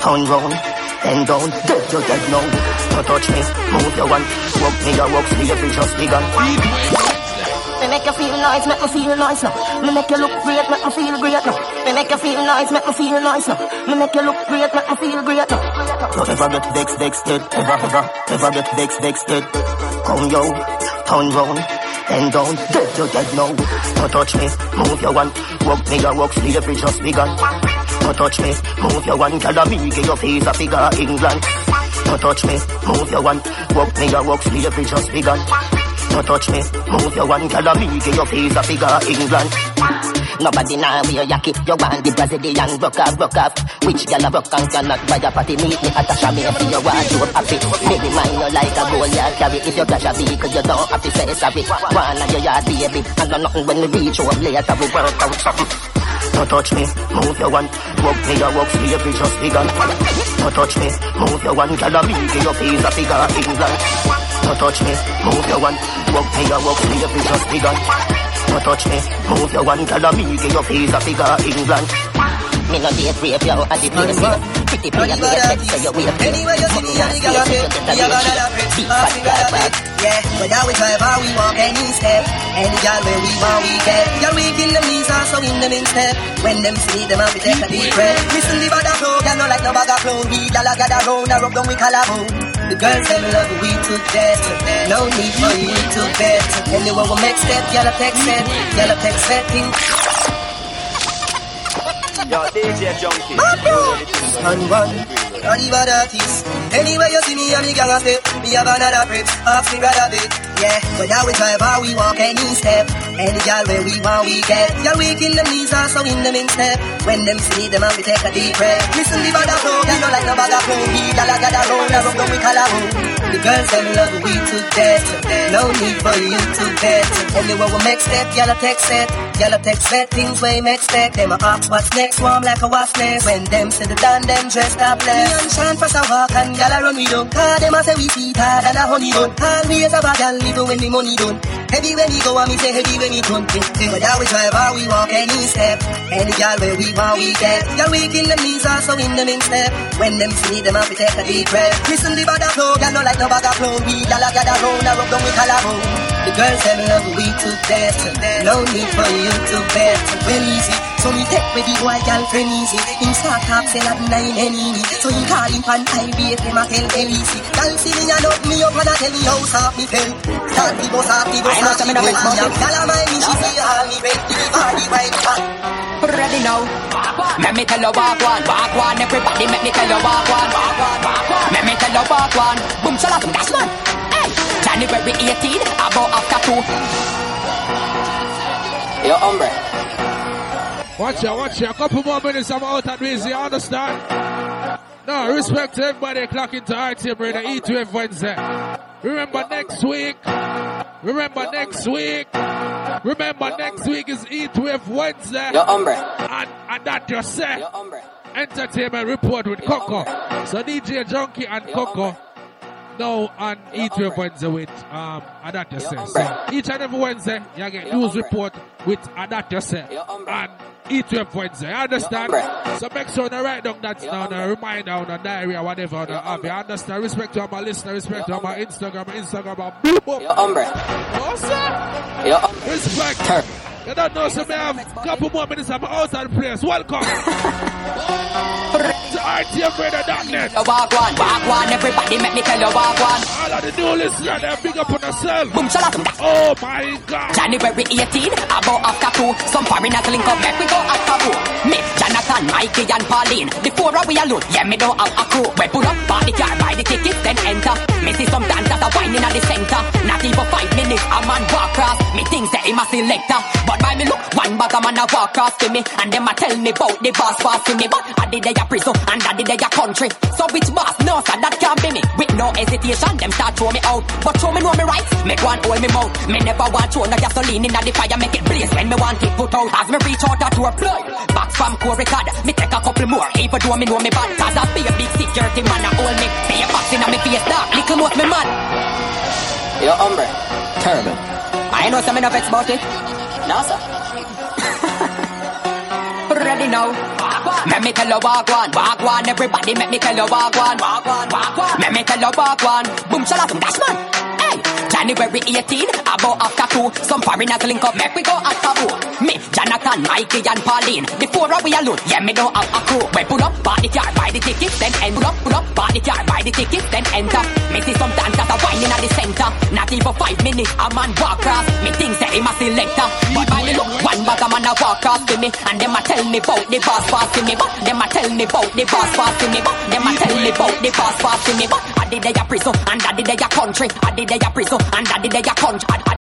S43: turn round, bend down, dead, you're dead now. Don't touch me, move your one. Walk me, your walk, see every just begun. Make you feel nice, make me feel nice now. Me make you look great, make me feel great now. Me make you feel nice, make me feel nice now. Me make you look great, make me feel great now. Don't ever get vexed, vexed. Ever, ever, ever get vexed, vexed. Come yo, turn round, bend down, dead, you're dead now. Don't touch me, move your one. Walk me, your walk, every just begun. Don't touch me, move your one. Tell me, get your face a figure England. Don't touch me, move your one. Walk me, your walk, every just begun. Don't touch me, move your one. Tell me, get your face a figure England. Nobody now wear yaki. You want the Brazilian broke off, broke off. Which gal a broke and cannot buy a party? Meet me at a shabby if you want to happy. Maybe mine you like a gold you carry. If you crash a vehicle, you don't have to say sorry. One of your yard baby, and no nothing when we reach home later we work out something. Don't touch me, move your one. Walk me, your walk, slavery just begun. Don't touch me, move your one. Tell me, get your face a figure England. Don't touch me, move your one. Walk me, your walk, slavery just begun. Don't touch me, move your one. Tell me, get your face a figure England. Me no date rape you at the place here. Pretty play and wait, let's say you wait.
S6: Anyway, you see me and the girl a fit. A gonna love it, ask me gonna fit. Yeah, but now we drive how we walk any step. Any girl where we want we get. Girl weak in the knees, also in the instep. When them see them and we take a deep breath. Listen the bad flow, girl no like no bag of clown. We gyal a gather round, a rub down we collarbone. The girls them love we to death. No need for you to bet. Anyway, we make step, gyal a text step, gyal a text setting.
S56: Yo, DJ Junky.
S6: And one, not even that is. Anyway, you see me and the gang a step, me have another prep, ask me brother bit. Yeah, now we drive how we walk any step. Any girl where we want we get. Girl weak in the knees, also in the step. When them see them and we take a deep breath. Listen the bad flow, girl no like no bag of flow. We gyal a gather round, a rub down we collarbone. The girls them love we to death. No need for you to bet. Anyway, we make step, gyal a text set. Gyal a text set, things we make step. Them a ask what's next, warm like a wasp nest. When them see the done, them dressed up less. Me and Sean for a walk and gyal a run we down. Cause them a say we sweet hard than a honey bun. Always a bad gyal even when me money done. Heavy when we go and me say heavy when we done. But now we drive how we walk any step. Any gyal where we want we get. Gyal we in the knees also in the step. When them see them and we take a deep breath. Listen the bad flow, gyal no like no bag flow. We gyal a gather round a rub down we collarbone. The girls them love we to death. No need for you to bet. Well easy. So me take with the boy girl friend easy. Him start talk say that nine enemy. So he call him pan I be him a tell Elise. Girl see me and up me up and a tell me how soft me feel. Start the bus off the bus
S59: I know
S6: off
S59: some
S6: the
S59: of the
S6: bus.
S59: red
S6: Girl a mind me she see all me red. The party right back.
S59: Ready now. Let me tell you walk one, walk one. Everybody, let me tell you walk one, walk one, walk one. Let me tell you walk one. Boom, salat, that's man. Hey, January 18, about after two.
S56: Yo, hombre.
S11: Watch out, watch out. A couple more minutes, I'm out and busy, you understand? No, respect to everybody clocking to RTM Radio E2F Wednesday. Remember next week. Remember next week. Remember next week is E2F Wednesday.
S56: Yo, hombre.
S11: And, and that you say. Entertainment report with Coco. So DJ Junky and Coco. Now on E2F Wednesday with um Adat Yose. So each and every Wednesday you get news report with Adat Yose and E2F Wednesday. You understand? So make sure you write down that down a uh, reminder on a diary or whatever on app. You understand? Respect to my listeners, respect to my Instagram, Instagram, my boop boop.
S56: Yo, hombre.
S11: What's up?
S56: Yo, hombre.
S11: Respect. You don't know, so we have a couple more minutes. I'm outside the place. Welcome. <laughs> to RTMRadio.net.
S59: Walk one, walk one. Everybody, make me tell you walk one.
S11: All of the new listeners, they're big up on themselves.
S59: Boom, salat,
S11: Oh my God.
S59: January 18, about after two. Some foreigners link up, back we go after two. Me, Jonathan, Mikey, and Pauline. The four of we alone, yeah, me know how a crew. We pull up, buy the car, buy the ticket, then enter. Me see some dancers are whining at the center. Not even five minutes, a man walk across. Me think
S60: think say him a selector. But by me look, one bag a man a walk across to me, and them a tell me about the boss to me. But I did a prison and I did they a country. So which boss? No, sir, that can't be me. With no hesitation, them start throw me out. But show me know me right, make one hold me mouth. Me never want to no gasoline in the fire, make it blaze when me want it put out. As me reach out to a plug, back from core record, me take a couple more. Even though me know me bad, cause I be a big security man, I hold me. Be a box in me face, dark, little most me man. Yo, hombre, terrible. I know some enough about it. No, sir. <laughs> Ready now. Let me tell you walk one, walk one. Everybody, let me tell you walk one, walk one, walk one. Let me tell you walk one. Boom, shala, dash man. Hey, January 18, about after two. Some foreigners link up, make we go at Taboo. Me, Jonathan, Mikey, and Pauline. The four of we alone, yeah, me don't have a crew. We pull up, the car, buy the ticket, then end. Pull up, pull up, buy car, buy the ticket, then enter. Me see some dancers are whining at the center. Not even five minutes, a man walk across. Me think say him a selector. But by me look, one bag a man a walk across to me. And them a tell me about the boss boss to me. But them a tell me about the boss boss to me. But them a tell me about the boss boss to me. But I did they a prison, and I did they a country. I did they a prison, and I did they a country. I, I,